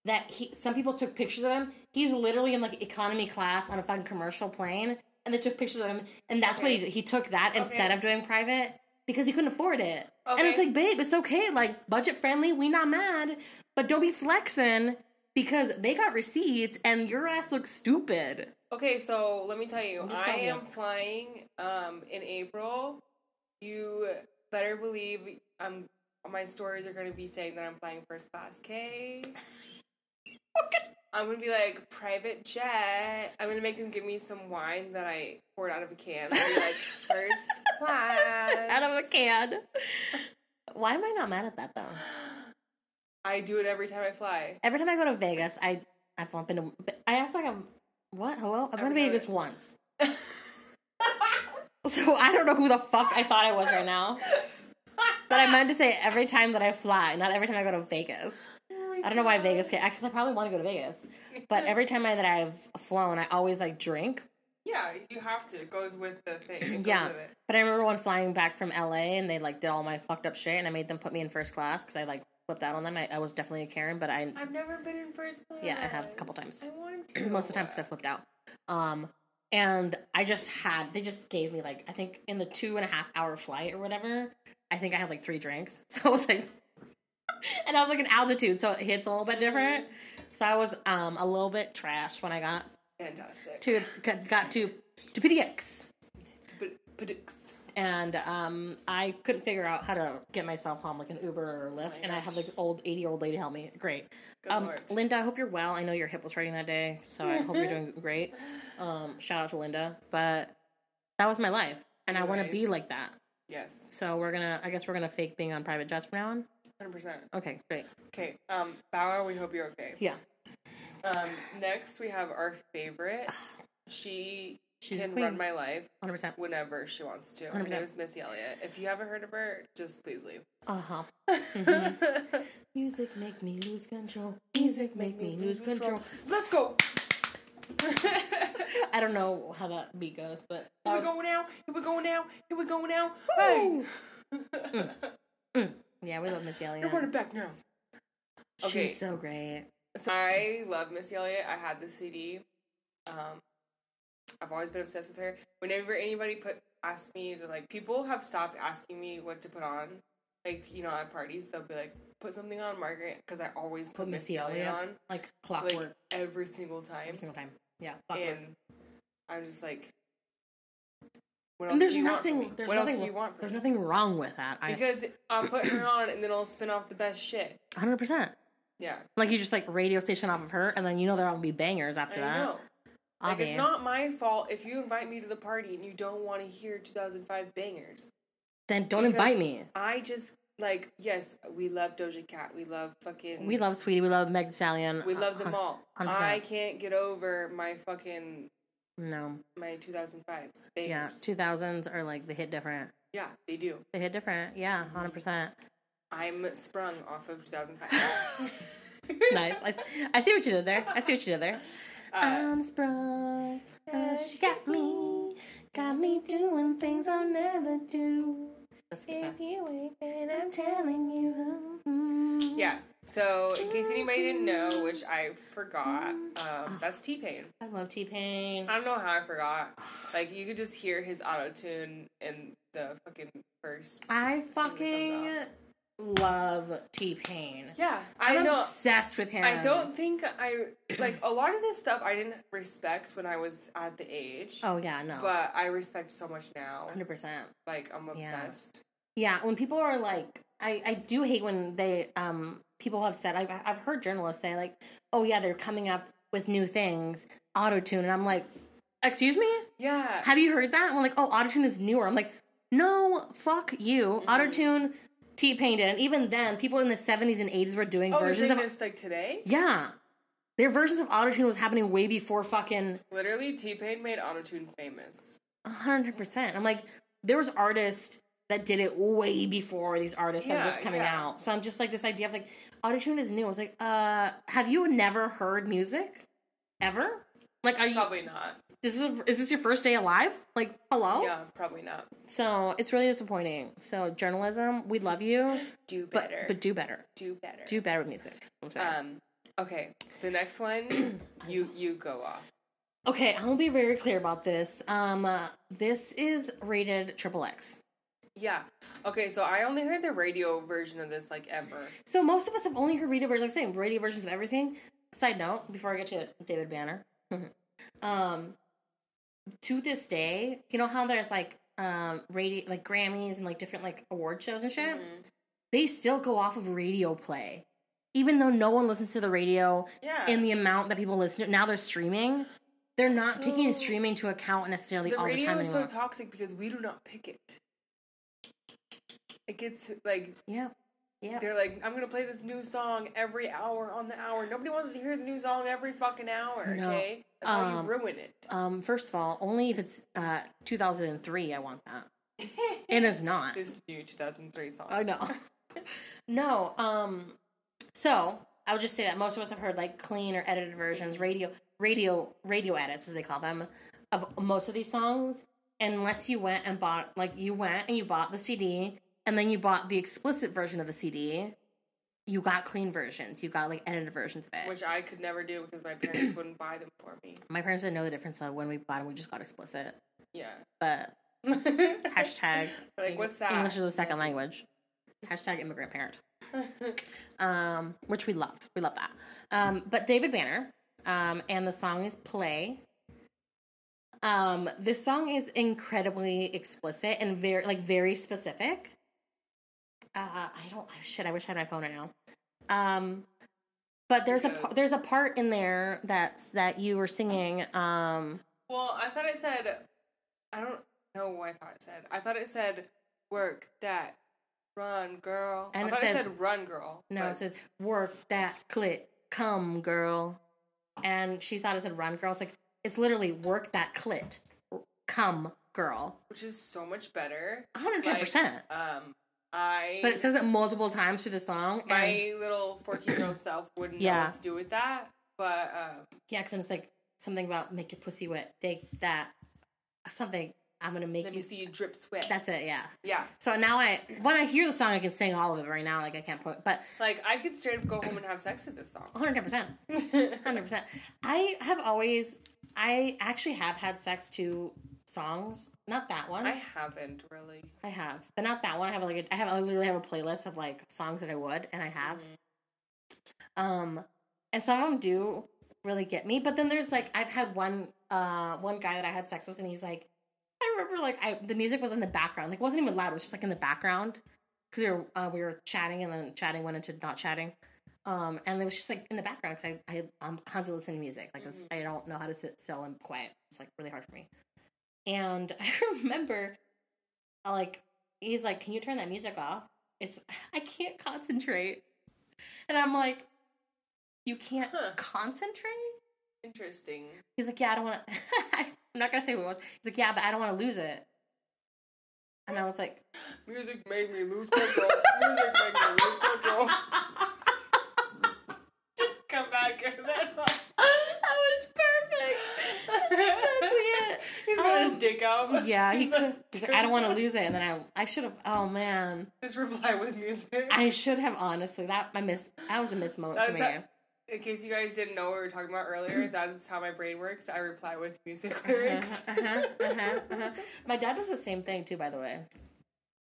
that he. Some people took pictures of him. He's literally in like economy class on a fucking commercial plane, and they took pictures of him, and that's what he did. He took that instead of doing private because you couldn't afford it. And it's like, babe, it's okay. Like budget friendly, we not mad, but don't be flexing because they got receipts and your ass looks stupid. Okay, so let me tell you, I'm just telling you. am flying um in April. You better believe I'm. My stories are going to be saying that I'm flying first class. Okay. *laughs* I'm gonna be like private jet. I'm gonna make them give me some wine that I poured out of a can. Like *laughs* first class. Out of a can. Why am I not mad at that though? I do it every time I fly. Every time I go to Vegas, I I bump into. I ask like I'm what? Hello? I've gonna Every Vegas I- once, *laughs* so I don't know who the fuck I thought I was right now. But I meant to say every time that I fly, not every time I go to Vegas. I don't know why Vegas can because I probably want to go to Vegas. But every time I, that I've flown, I always like drink. Yeah, you have to. It goes with the thing. Yeah. it. But I remember when flying back from LA and they like did all my fucked up shit and I made them put me in first class because I like flipped out on them. I, I was definitely a Karen, but I I've never been in first class. Yeah, I have a couple times. I want to. most of the time because I flipped out. Um, and I just had they just gave me like I think in the two and a half hour flight or whatever. I think I had like three drinks, *laughs* so I was like, *laughs* and I was like in altitude, so it hits a little bit different. So I was um a little bit trashed when I got Fantastic. to got, got to to PDX. Padooks. and um, I couldn't figure out how to get myself home, like an Uber or Lyft, my and I had like an old eighty year old lady help me. Great, Good um, lord. Linda. I hope you're well. I know your hip was hurting that day, so I hope you're doing *laughs* great. Um, shout out to Linda, but that was my life, and I want to be like that. Yes, So we're gonna, I guess we're gonna fake being on private jets from now on. Hundred percent. Okay, great. Okay, um, Bow Wow, we hope you're okay. Yeah, Um, next we have our favorite. *sighs* She She's can queen. run my life hundred percent. whenever she wants to. Her 100%. name is Missy Elliott. If you haven't heard of her, just please leave. Uh huh. *laughs* Mm-hmm. Music make me lose control. Music make me lose control. Let's go. *laughs* I don't know how that beat goes, but that Here we was, go now. Here we go now. Here we go now. Hey, *laughs* yeah, we love Missy Elliott. you're running back now. Okay. She's so great. So I love Missy Elliott. I had the CD. Um, I've always been obsessed with her. Whenever anybody put ask me to like, people have stopped asking me what to put on. Like you know, at parties they'll be like, put something on Margaret because I always put, Put Missy Missy Elliott Elliott. on Like clockwork like every single time, every single time. Yeah, clockwork. and I'm just like, what And there's do you want from nothing. There's what nothing. else do you want there's me? nothing wrong with that. I Because I'll put her on and then I'll spin off the best shit. 100. percent Yeah, Like you just like radio station off of her, and then you know there will be bangers I after that. know. Like it's not my fault if you invite me to the party and you don't want to hear 2005 bangers. Then don't because- invite me. I just like yes, we love Doja Cat, we love fucking, We love Saweetie. We love Meg Thee Stallion. we love them all. 100%. I can't get over my fucking No. my 2005s Yeah. Two thousands are like they hit different. Yeah, they do. They hit different. Yeah. Hundred percent. I'm sprung off of 2005. *laughs* Nice. I, I see what you did there. I see what you did there. Uh, I'm sprung. uh, she got me. Got me doing things I'll never do. Stuff. you ain't, then I'm telling you. mm. Yeah. So, in case anybody didn't know, which I forgot, um, that's T Pain. I love T Pain. I don't know how I forgot. Like, you could just hear his auto tune in the fucking first. I fucking love T Pain. Yeah, I I'm know. obsessed with him. I don't think I like a lot of this stuff. I didn't respect when I was at the age, Oh yeah, no. but I respect so much now. Hundred percent. Like, I'm obsessed. Yeah, when people are like, I, I do hate when they, um, people have said, I've, I've heard journalists say, like, oh, yeah, they're coming up with new things, auto tune. And I'm like, excuse me? Yeah, Have you heard that? And I'm like, oh, auto tune is newer. I'm like, no, fuck you. Mm-hmm. Auto tune, T Pain did. And even then, people in the 70s and 80s were doing Oh, versions of. this like today? Yeah. Their versions of auto tune was happening way before fucking Literally, T Pain made autotune famous. hundred percent. I'm like, there was artists that did it way before these artists that are just coming yeah. out. So I'm just like this idea of like autotune is new. I was like, uh, have you never heard music ever? Like, are you? Probably not. This is is this your first day alive? Like, hello. Yeah, probably not. So it's really disappointing. So journalism, we love you, Do but better. but do better. do better. Do better with music. I'm sorry. Um. Okay. The next one, *clears throat* you you go off. okay, I'm gonna be very clear about this. Um, uh, this is rated triple X. Yeah. Okay. So I only heard the radio version of this like ever. So most of us have only heard radio versions, like saying radio versions of everything. Side note, before I get to David Banner, *laughs* um, to this day, you know how there's like um radio, like Grammys and like different like award shows and shit. Mhm. They still go off of radio play, even though no one listens to the radio Yeah. in the amount that people listen to. Now they're streaming. They're not taking streaming to account necessarily the all the radio time is so anymore. toxic because we do not pick it. It gets like yeah, yeah. they're like, I'm gonna play this new song every hour on the hour. Nobody wants to hear the new song every fucking hour. No. Okay, that's how Um, you ruin it. Um, first of all, only if it's uh 2003. I want that. *laughs* And It is not. this new 2003 song. I know. *laughs* no. Um. So I would just say that most of us have heard like clean or edited versions, radio, radio, radio edits as they call them, of most of these songs. Unless you went and bought, like you went and you bought the CD, and then you bought the explicit version of the CD. You got clean versions. You got like edited versions of it. Which I could never do because my parents *clears throat* wouldn't buy them for me. My parents didn't know the difference of when we bought them. We just got explicit. Yeah. But *laughs* hashtag like, what's that? English is a second language. Hashtag immigrant parent. *laughs* um, which we love. We love that. Um, but David Banner, um, and the song is Play. Um, this song is incredibly explicit and very like very specific. Uh, I don't shit. I wish I had my phone right now. Um, but there's a there's a part in there that's that you were singing. Um, Well, I thought it said. I don't know what I thought it said. I thought it said, "Work that, run, girl." And I it thought it, says- said "run, girl." No, but- it said work that clit, come girl. And she thought it said run girl. It's like it's literally work that clit, come girl. which is so much better. hundred ten percent. Um, I But it says it multiple times through the song. My little fourteen-year-old *clears throat* self wouldn't know Yeah. what to do with that. But um, yeah, because it's like something about make your pussy wet. Take that. Something I'm gonna make let you. me see you drip sweat. That's it. Yeah. yeah, So now I when I hear the song, I can sing all of it right now. Like I can't put, but like I could straight up go home and have sex with this song. hundred ten percent. *laughs* Hundred percent. I have always, I actually have had sex to songs. Not that one. I haven't really. I have, but not that one. I have like a, I have I literally have a playlist of like songs that I would, and I have. Mhm. Um, and some of them do really get me, but then there's like I've had one uh one guy that I had sex with, and he's like, I remember like I the music was in the background, like it wasn't even loud, it was just like in the background because we were uh, we were chatting, and then chatting went into not chatting. Um, and it was just like in the background because I, I I'm constantly listening to music. Like it's I don't know how to sit still and quiet. It's like really hard for me. And *laughs* I remember, like he's like, "Can you turn that music off?" It's *laughs* I can't concentrate, and I'm like, "You can't Huh. concentrate." Interesting. He's like, "Yeah, I don't want to." *laughs* I'm not gonna say who it was. He's like, "Yeah, but I don't want to lose it." And I was like, *gasps* Music made me lose control. Music made me lose control. Just come back and then "That was perfect." That's exactly Um, his dick out. Yeah, he He's like, could. Like, I don't want to lose it, and then I, I should have. Oh man, Just reply with music. I should have honestly. That I miss. That was a miss moment for That's me. how- In case you guys didn't know what we were talking about earlier, *clears throat* that's how my brain works. I reply with music *laughs* Uh-huh, lyrics. uh-huh, uh-huh, uh-huh. My dad does the same thing too, by the way.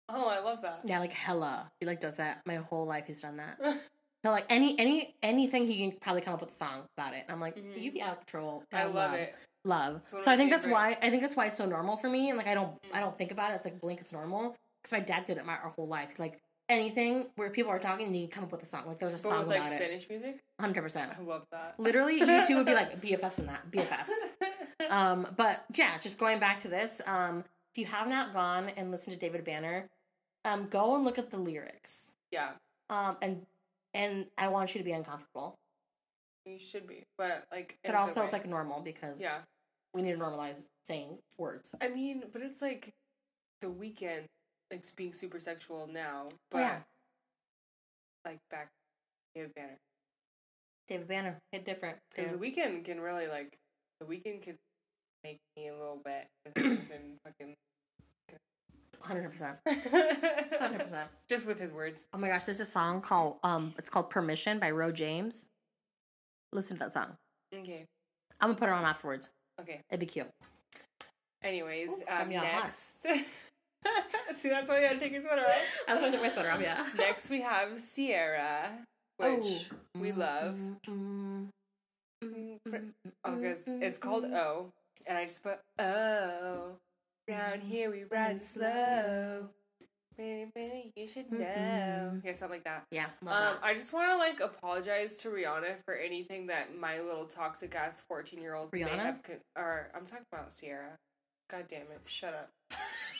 Oh, I love that. Yeah, like hella. He like does that. My whole life he's done that. *laughs* So like any any anything he can probably come up with a song about it. And I'm like, Mhm. you be out of control. I love it. Love. So I think that's why I think that's why it's so normal for me. And like I don't I don't think about it. It's like blink, it's normal. Because my dad did it my our whole life. Like anything where people are talking and you come up with a song. Like there was a But song like about it. Spanish music, Hundred percent. I love that. Literally, you two would be like *laughs* BFFs in that. BFFs. *laughs* Um, but yeah, just going back to this, um, if you have not gone and listened to David Banner, um, go and look at the lyrics. yeah, Um, and and I want you to be uncomfortable, you should be, but like, but also it's like normal because yeah. We need to normalize saying words. I mean, but it's like the Weeknd, like being super sexual now, but Oh, yeah. like back David Banner. David Banner, hit different. Because the Weeknd can really like the Weeknd could make me a little bit *clears throat* and fucking Hundred percent, hundred percent. *laughs* just with his words. Oh my gosh, there's a song called um, it's called Permission by Ro James. Listen to that song. Okay, I'm gonna put it on afterwards. Okay. It'd be cute. Anyways, Ooh, um, me all hot. next. *laughs* See, that's why you had to take your sweater off. *laughs* I was gonna take my sweater off. Yeah. *laughs* Next, we have Ciara, which we love. Mm, Mm, Oh, because it's called O, and I just put O. Round here we ride slow. Baby, baby, you should know. Yeah, something like that. Yeah, Um, I just want to like apologize to Rihanna for anything that my little toxic ass fourteen year old may Rihanna? have. Con- or I'm talking about Ciara. God damn it! Shut up.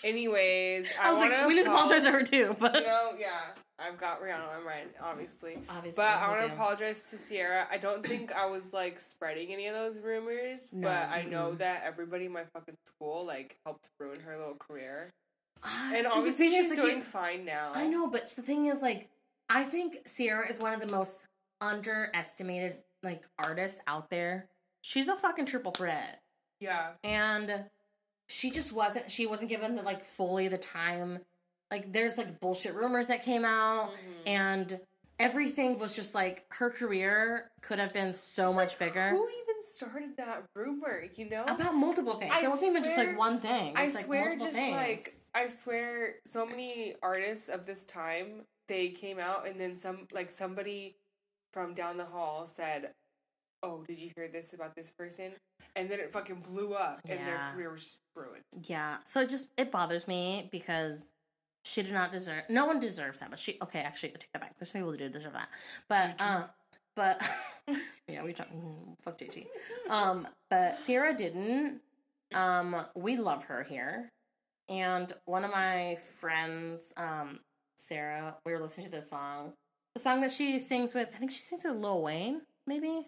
Anyways, *laughs* that. I, was like, we need to apologize to her too, but You know, yeah, I've got Rihanna. I'm right, obviously. obviously, But I want to apologize to Ciara. I don't think I was like spreading any of those rumors, No, but I know that everybody in my fucking school like helped ruin her little career. And obviously is, she's like, doing you- fine now. I know, but the thing is, like, I think Ciara is one of the most underestimated like artists out there. She's a fucking triple threat. Yeah. and she just wasn't she wasn't given the like fully the time like there's like bullshit rumors that came out Mhm. and everything was just like her career could have been so It's much like, bigger Who even started that rumor? You know, about multiple things I it wasn't even just like one thing I it's like swear, multiple just things. like I swear, so many artists of this time they came out, and then some like somebody from down the hall said, "Oh, did you hear this about this person?" And then it fucking blew up, and their Yeah. career was just ruined. yeah so it just it bothers me because she did not deserve no one deserves that but she okay actually I take that back there's some people who do deserve that but uh but *laughs* yeah we talk mm, fuck JT um but Ciara didn't um we love her here and one of my friends um Sarah we were listening to this song. The song that she sings with I think she sings with Lil Wayne maybe?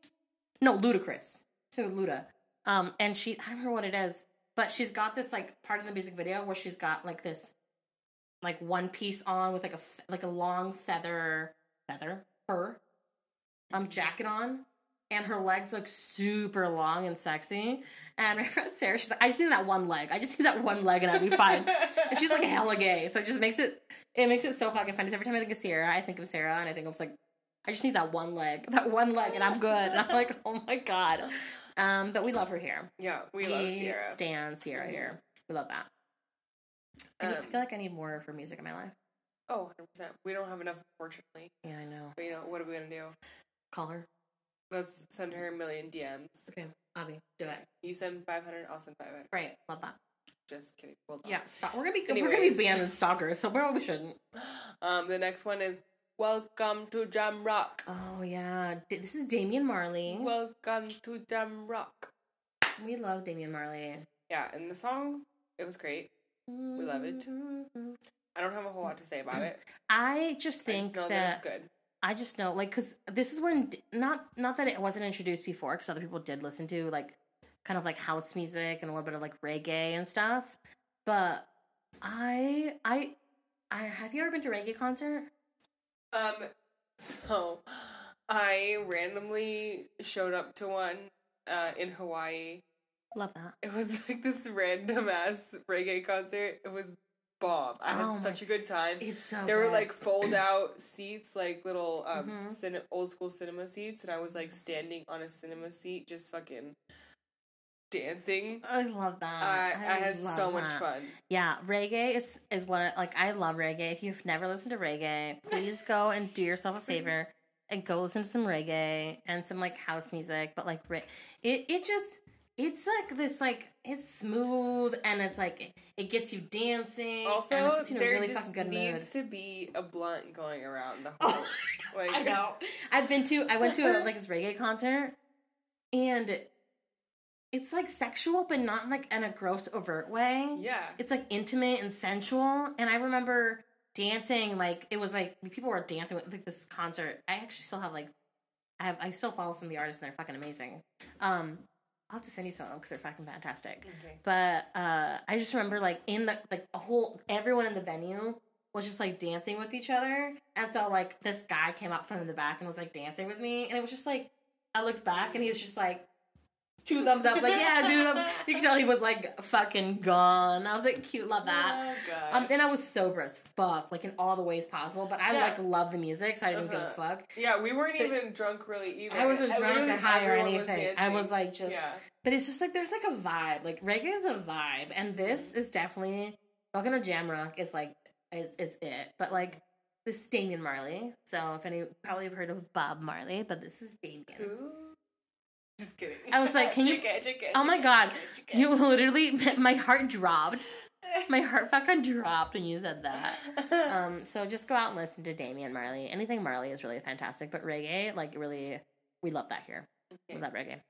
No Ludacris. With Luda. Um and she I don't remember what it is but she's got this like part of the music video where she's got like this like one piece on with like a like a long feather feather fur um jacket on and her legs look super long and sexy and my *laughs* friend sarah she's like i just need that one leg i just need that one leg and i'll be fine and she's like hella gay so it just makes it it makes it so fucking funny every time i think of sarah i think of sarah and i think of like i just need that one leg that one leg and i'm good and i'm like oh my god Um, but we love her here. Yeah, we We love Ciara. Stan Ciara Mhm. here. We love that. I, I Um, feel like I need more of her music in my life. Oh, 100%. We don't have enough, unfortunately. Yeah, I know. But you know, what are we gonna do? Call her. Let's send her a million DMs. Okay, Abby, do it. You send 500, I'll send 500. Great, love that. Just kidding. Well. Yeah, stop. We're gonna be we're gonna be banned and stalkers, so we shouldn't. Um, the next one is Welcome to Jamrock. Oh yeah, D- this is Damian Marley. Welcome to Jamrock. we love Damian Marley. Yeah, and the song, it was great. We love it. I don't have a whole lot to say about it. I just I think just know that, that, it's good. I just know like because this is when not not that it wasn't introduced before because other people did listen to like kind of like house music and a little bit of like reggae and stuff, but I I I have you ever been to a reggae concert? Um, so I randomly showed up to one uh, in Hawaii. Love that. It was like this random ass reggae concert. It was bomb. I had Oh such a good time. It's so There were like fold out seats, like little um Mhm. cine- old school cinema seats, and I was like standing on a cinema seat, just fucking dancing. I love that. I, I had love so much fun. Yeah, reggae is is what I, like I love reggae. If you've never listened to reggae, please go and do yourself a favor and go listen to some reggae and some like house music. But like re- it, it just it's like this like it's smooth and it's like it, gets you dancing. Also, puts you a there really just fucking good needs mood. to be a blunt going around the Oh, *laughs* whole. like I know. I've been to I went to a, like this reggae concert and it's like sexual, but not like in a gross overt way. Yeah. it's like intimate and sensual and i remember dancing like it was like people were dancing with like this concert i actually still have like i have i still follow some of the artists and they're fucking amazing um i'll have to send you some of them because they're fucking fantastic. Okay. but uh i just remember like in the like a whole everyone in the venue was just like dancing with each other. And so like this guy came up from the back and was like dancing with me. And it was just like i looked back and he was just like two thumbs up like yeah dude I'm, you can tell he was like fucking gone i was like cute love that Oh um, and I was sober as fuck, like in all the ways possible. But I Yeah. like love the music, so I didn't give a Uh-huh. fuck. yeah, we weren't but- even drunk really either. I wasn't Uh, drunk or high or everyone was anything. I was like just, Yeah. but it's just like there's like a vibe. Like reggae is a vibe, and this is definitely to Jamrock is like it's it's it. But like this is Damian Marley. So if any probably have heard of Bob Marley, but this is Damian. Who? Just kidding. I was like, *laughs* can you- Oh my god, you literally *laughs* my heart dropped. *laughs* My heart fucking dropped when you said that. Um, so just go out and listen to Damian Marley. Anything Marley is really fantastic, but reggae, like really, we love that here. We love reggae.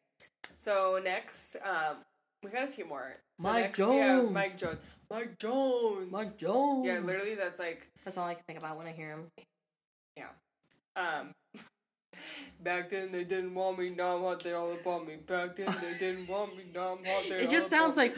So next, um, we got a few more. So Mike Jones. Mike Jones. Mike Jones. Mike Jones. Jones. Yeah, literally, that's like That's all I can think about when I hear him. Yeah. Um. Back then they didn't want me, now I'm hot, they all about me. Back then they didn't want me, now I'm hot, they It all just about sounds me. like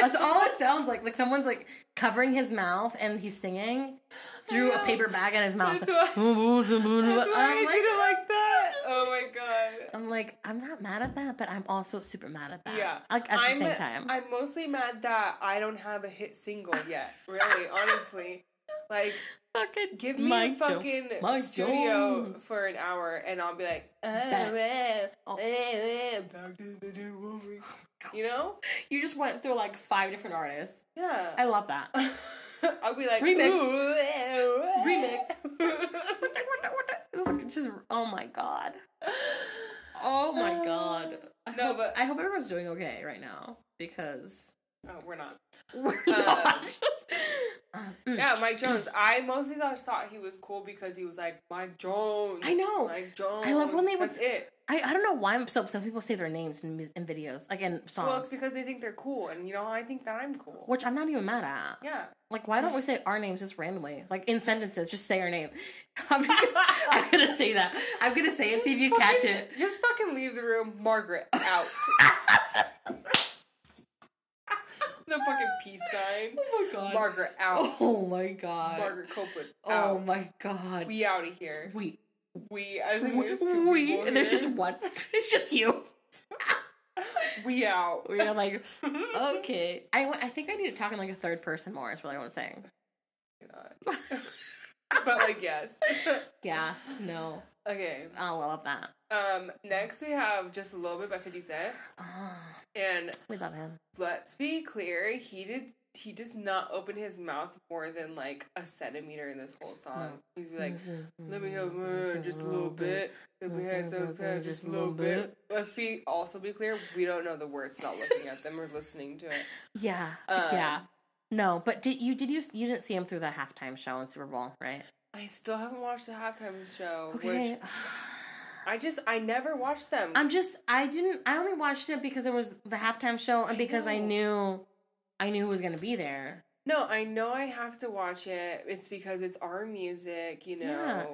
that's all it sounds like. Like someone's like covering his mouth and he's singing through a paper bag in his mouth. That's Like, why- *laughs* That's why I I'm did like, it like that. Oh my god. I'm like, I'm not mad at that, but I'm also super mad at that. Yeah. Like at I'm, the same time. I'm mostly mad that I don't have a hit single yet. Really, honestly. Like, fucking give me Mike a fucking Mike studio Jones. for an hour and I'll be like, Bet. eh, Oh. eh, eh, back then they didn't. You know? You just went through like five different artists. Yeah. I love that. *laughs* I'll be like, Remix. "Ooh, eh, eh." It's *laughs* like just oh my god. Oh my god. I No, hope, but- I hope everyone's doing okay right now because oh, we're not. we're Um, not. *laughs* Um, mm. Yeah, Mike Jones. I mostly thought, thought he was cool because he was like Mike Jones. I know. Mike Jones. I love when they would- That's it. I, I don't know why I'm so upset. People say their names in, in videos, like in songs, Well, it's because they think they're cool, and you know, I think that I'm cool. which I'm not even mad at. Yeah. Like, why don't we say our names just randomly, like in sentences? Just say our name. *laughs* I'm just gonna, I'm gonna *laughs* say that. I'm gonna say it. See if you Just catch it. Just fucking leave the room. Margaret out. *laughs* the fucking peace sign. *laughs* Oh my god. Margaret out. *laughs* Oh my god. Margaret Copeland Oh out. my god. We out of here. we We as in there's two we people there's just one. *laughs* It's just you. we out. We're like, okay. I, I think I need to talk in like a third person more. Is what I'm saying. But like yes. Yeah. No. Okay. I love that. Um. Next, we have just a little bit by Fifty Cent, Oh, and we love him. let's be clear, he did. He does not open his mouth more than like a centimeter in this whole song. He's be like, "Let me know just a little bit. Let me have some just a little bit." Let's be also be clear. We don't know the words, not looking at them or listening to it. Yeah, Um, yeah. No, but did you did you you didn't see him through the halftime show in Super Bowl, right? I still haven't watched the halftime show, Okay. which I just I never watched them. I'm just I didn't I only watched it because it was the halftime show and I because I knew I knew who was gonna be there. no, I know I have to watch it. It's because it's our music, you know. Yeah.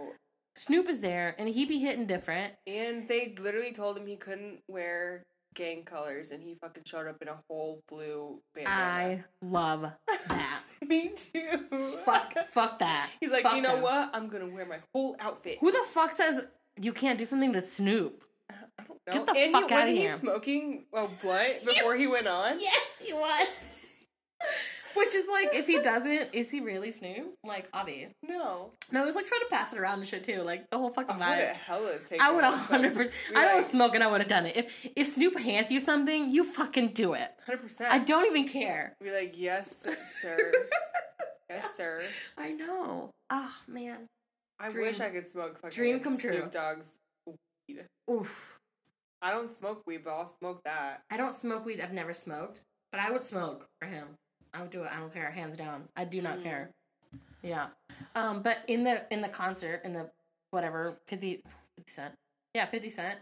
Snoop is there and he be hitting different. And they literally told him he couldn't wear gang colors, and he fucking showed up in a whole blue bandana. I love that. *laughs* Me too. fuck fuck that. He's like, Fuck you know what? I'm gonna wear my whole outfit. Who the fuck says you can't do something to Snoop? Uh, I don't know. Get the and fuck he, outta wasn't he smoking a blunt *laughs* before he went on? Yes, he was. Which is like, if he doesn't, is he really Snoop? Like, Avi. No. No, there's like trying to pass it around and shit too. Like the whole fucking I would vibe. have hella taken I would hundred percent. I don't like- smoke and I would have done it. If if Snoop hands you something, you fucking do it. Hundred percent. I don't even care. Be like, yes, sir. *laughs* yes, sir. I know. Oh man. I Dream- wish I could smoke fucking dream come true. Snoop Dogg's weed. Oof. I don't smoke weed, but I'll smoke that. I don't smoke weed. I've never smoked, but I would smoke for him. I would do it. I don't care. Hands down. I do not Mm. care. Yeah. Um. But in the in the concert in the whatever 50, 50 cent. Yeah, fifty cent.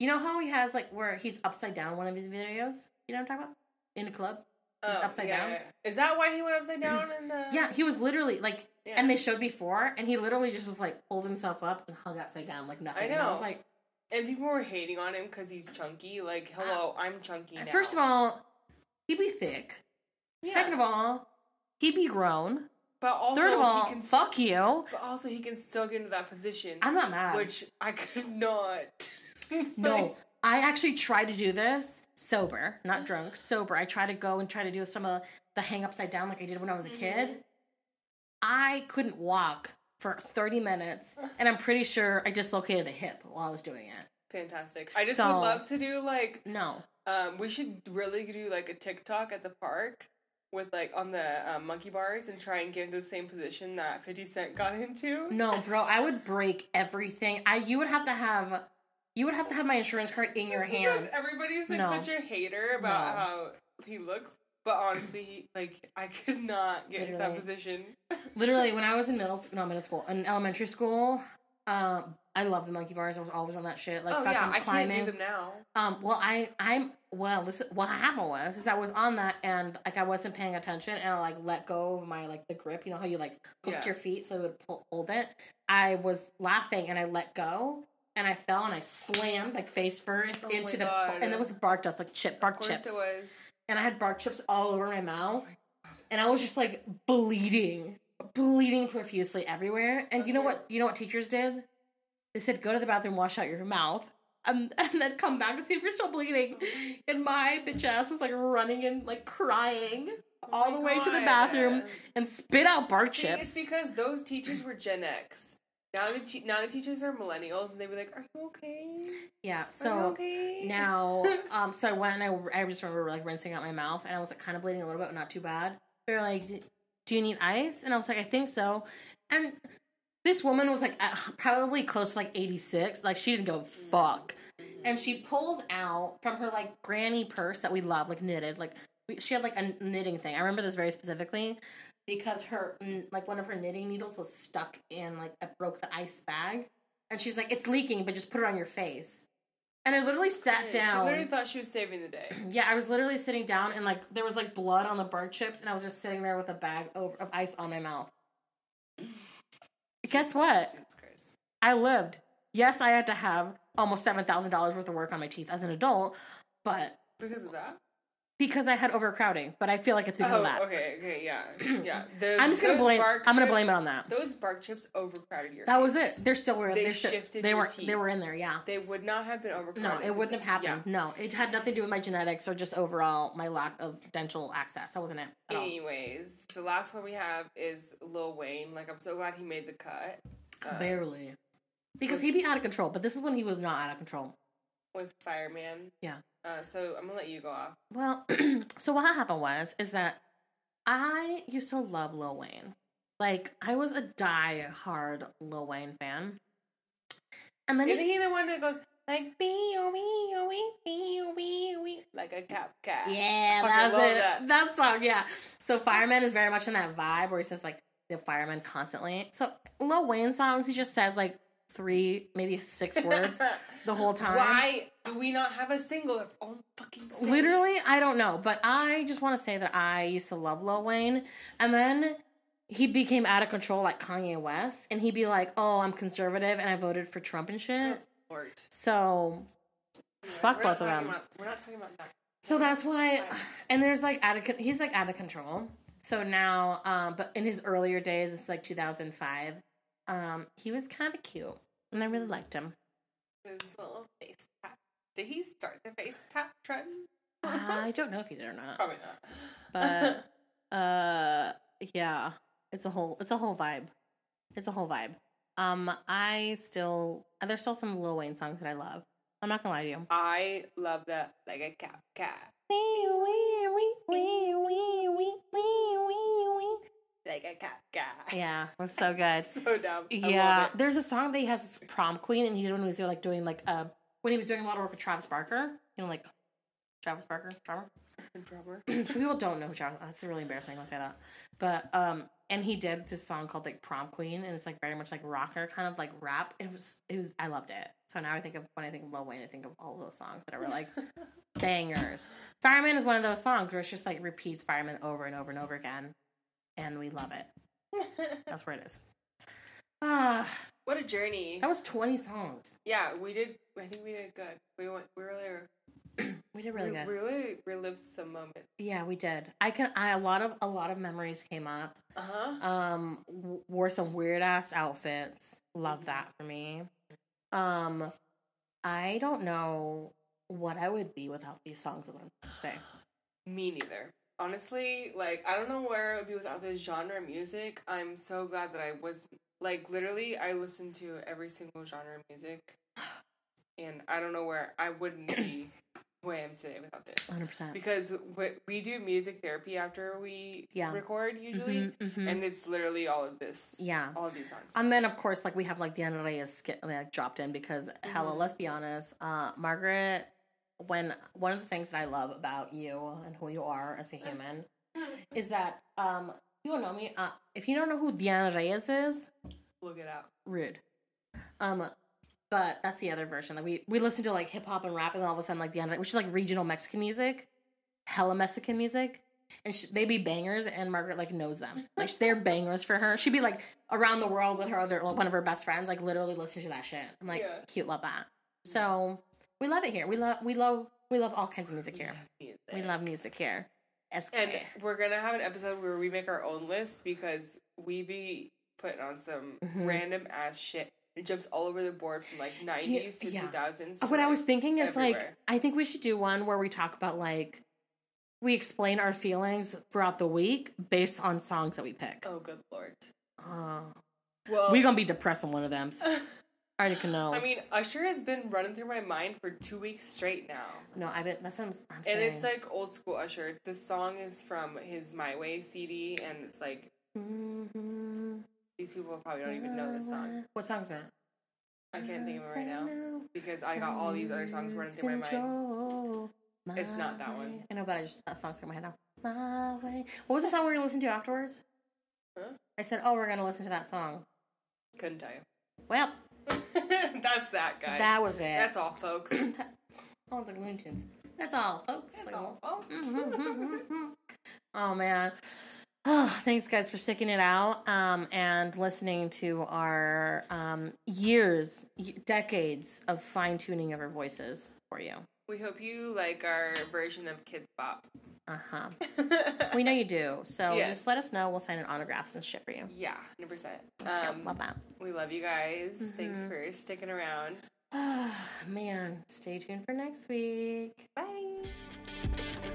You know how he has like where he's upside down one of his videos. You know what I'm talking about? In the club. He's Oh, upside yeah, down? yeah. Is that why he went upside down in the? Yeah, he was literally like, Yeah. and they showed before, and he literally just was like pulled himself up and hung upside down like nothing. I And I was like, And people were hating on him because he's chunky. Like, hello, I'm chunky now. first of all, he'd be thick. Yeah. Second of all, he be grown. but also Third of all, he can, fuck you. But also, he can still get into that position, I'm not mad. which I could not. *laughs* no, I actually tried to do this sober, not drunk, sober. I try to go and try to do some of the hang upside down like I did when I was a kid. Mm-hmm. I couldn't walk for 30 minutes, *sighs* and I'm pretty sure I dislocated a hip while I was doing it. fantastic. I just So- would love to do like No. Um, we should really do like a TikTok at the park with like on the um, monkey bars and try and get into the same position that Fifty Cent got into. No, bro, I would break everything. I you would have to have you would have to have my insurance card in your Just hand. Everybody's like No. such a hater about No. how he looks, but honestly, he, like I could not get into that position. *laughs* Literally, when I was in middle not middle school, in elementary school, um, I love the monkey bars. I was always on that shit, like oh fucking yeah, I climbing. can't do them now. Um, well, I, I'm, well, listen, what happened was, is I was on that and like I wasn't paying attention and I like let go of my like the grip. You know how you like hooked Yeah. your feet so it would pull, hold it. I was laughing and I let go and I fell and I slammed like face first Oh into the God. and there was bark dust like chip bark Of chips it was. and I had bark chips all over my mouth and I was just like bleeding, bleeding profusely everywhere. And you know what? You know what teachers did? They said, "Go to the bathroom, wash out your mouth, *laughs* um, and then come back to see if you're still bleeding." *laughs* And my bitch ass was like running and like crying all Oh my the way to the bathroom and spit out bark See, chips. it's because those teachers were Gen X. Now the te- now the teachers are millennials, and they were like, "Are you okay? yeah. So okay?" now, *laughs* um, so I went and I, I just remember like rinsing out my mouth, and I was like kind of bleeding a little bit, but not too bad. They were like, "Do you need ice?" And I was like, "I think so." And this woman was like probably close to like 86. Like she didn't go fuck. And she pulls out from her like granny purse that we love, like knitted. Like she had like a knitting thing. I remember this very specifically because her like one of her knitting needles was stuck in like it broke the ice bag. And she's like, "It's leaking, but just put it on your face." And I literally sat She down. She literally thought she was saving the day. *clears throat* Yeah, I was literally sitting down and like there was like blood on the bird chips, and I was just sitting there with a bag over, of ice on my mouth. Guess what? I lived. Yes, I had to have almost seven thousand dollars worth of work on my teeth as an adult, but Because of that? Because I had overcrowding. But I feel like it's because oh, of that. okay, okay, yeah, *clears throat* yeah. Those, I'm just gonna blame. I'm gonna blame it on that. Those bark chips overcrowded your. That was it. They're still were. They they're still, shifted They were. teeth. They were in there. Yeah. They would not have been overcrowded. No, it wouldn't have Yeah. happened. No, it had nothing to do with my genetics or just overall my lack of dental access. That wasn't it. At all. Anyways, the last one we have is Lil Wayne. Like, I'm so glad he made the cut. Um, Barely. because he'd be out of control. But this is when he was not out of control. with Fireman. Yeah. Uh, so I'm gonna let you go off. Well, *clears throat* so what happened was is that I used to love Lil Wayne. Like I was a die-hard Lil Wayne fan. And then Isn't he, he the one that goes like be o wee wee wee wee wee like a cap cat? yeah, Fucking that was it. that. That. song, yeah. So Fireman is very much in that vibe where he says like the fireman constantly. So Lil Wayne songs, he just says like three, maybe six *laughs* words the whole time. Why do we not have a single that's all fucking stage? Literally, I don't know, but I just want to say that I used to love Lil Wayne, and then he became out of control like Kanye West, and he'd be like, "Oh, I'm conservative, and I voted for Trump and shit." So, fuck both of them. about- we're not talking about that. So that's why, and there's like out of he's like out of control. So now, um, but in his earlier days, it's like 2005. Um, he was kind of cute, and I really liked him. His little face tap. Did he start the face tap trend? *laughs* I don't know if he did or not. Probably not. but *laughs* uh yeah it's a whole it's a whole vibe it's a whole vibe um i still there's still some lil wayne songs that i love i'm not gonna lie to you I love that like a cat cat. Like a cat. yeah it was *laughs* so good So dumb. I yeah there's a song that he has prom queen and he did when he was like doing like uh when he was doing a lot of work with travis barker you know like travis barker drummer Drummer. *clears throat* so people don't know who Travis. That's really embarrassing. Don't say that. But um, and he did this song called like Prom Queen, and it's like very much like rocker kind of like rap. It was it was I loved it. So now I think of when I think of Lil Wayne, I think of all those songs that are like *laughs* bangers. Fireman is one of those songs where it's just like repeats Fireman over and over and over again, and we love it. *laughs* That's where it is. Ah, what a journey. that was twenty songs. Yeah, we did. I think we did good. We went. We really, *clears throat* We did really we good. really relived some moments. Yeah, we did. I can. I a lot of a lot of memories came up. Uh huh. Um, w- wore some weird ass outfits. Love that for me. Um, I don't know what I would be without these songs. Is what I'm trying to say. *gasps* Me neither. Honestly, like I don't know where I would be without this genre of music. I'm so glad that I was like literally I listened to every single genre of music, and I don't know where I wouldn't be who I am today without this. 100. percent Because we- do music therapy after we Yeah. record usually, and it's literally all of this. Mm-hmm, Yeah. all of these songs. And then of course, like we have like the Andreas skit like dropped in because hello, let's be honest, uh, Margaret. When one of the things that I love about you and who you are as a human is that um, you don't know me. Uh, if you don't know who Diana Reyes is, Look it up. rude. Um, but that's the other version. Like we we listen to like hip hop and rap, and all of a sudden like the end, which is like regional Mexican music, hella Mexican music, and sh- they be bangers. And Margaret like knows them. Like they're bangers for her. She'd be like around the world with her other one of her best friends, like literally listening to that shit. I'm like, Yeah. cute, love that. So we love it here. We love we love we love all kinds of music here. Music. We love music here. It's And great. we're gonna have an episode where we make our own list because we be putting on some Mm-hmm. random ass shit. It jumps all over the board from like nineties to yeah. two thousands. What I was thinking is like. I think we should do one where we talk about like, we explain our feelings throughout the week based on songs that we pick. Oh good lord. Oh. Well we gonna be depressed on one of them. I *laughs* know. I mean, Usher has been running through my mind for two weeks straight now. no, I bet that's what I'm, I'm saying. And it's like old school Usher. The song is from his My Way CD, and it's like Mhm. these people probably don't even know this song. What song is that? I can't think of it right now because I got all these other songs running through my mind. Control It's not that my one. I know, but I just that song's in my head now. My way. What was the song we were gonna listen to afterwards? Huh? I said, "Oh, we're gonna listen to that song." Couldn't tell you. Well, *laughs* That's that, guys. that was it. That's all, folks. *coughs* Oh, the Looney Tunes. That's all, folks. That's Like, all, folks. oh man. Oh, thanks guys for sticking it out um, and listening to our um, years, y- decades of fine tuning of our voices for you. We hope you like our version of Kidz Bop. Uh huh. *laughs* We know you do. So Yeah. just let us know. We'll sign an autographs and shit for you. yeah, hundred percent. Um, love that. we love you guys. Mm-hmm. Thanks for sticking around. *sighs* man, stay tuned for next week. Bye.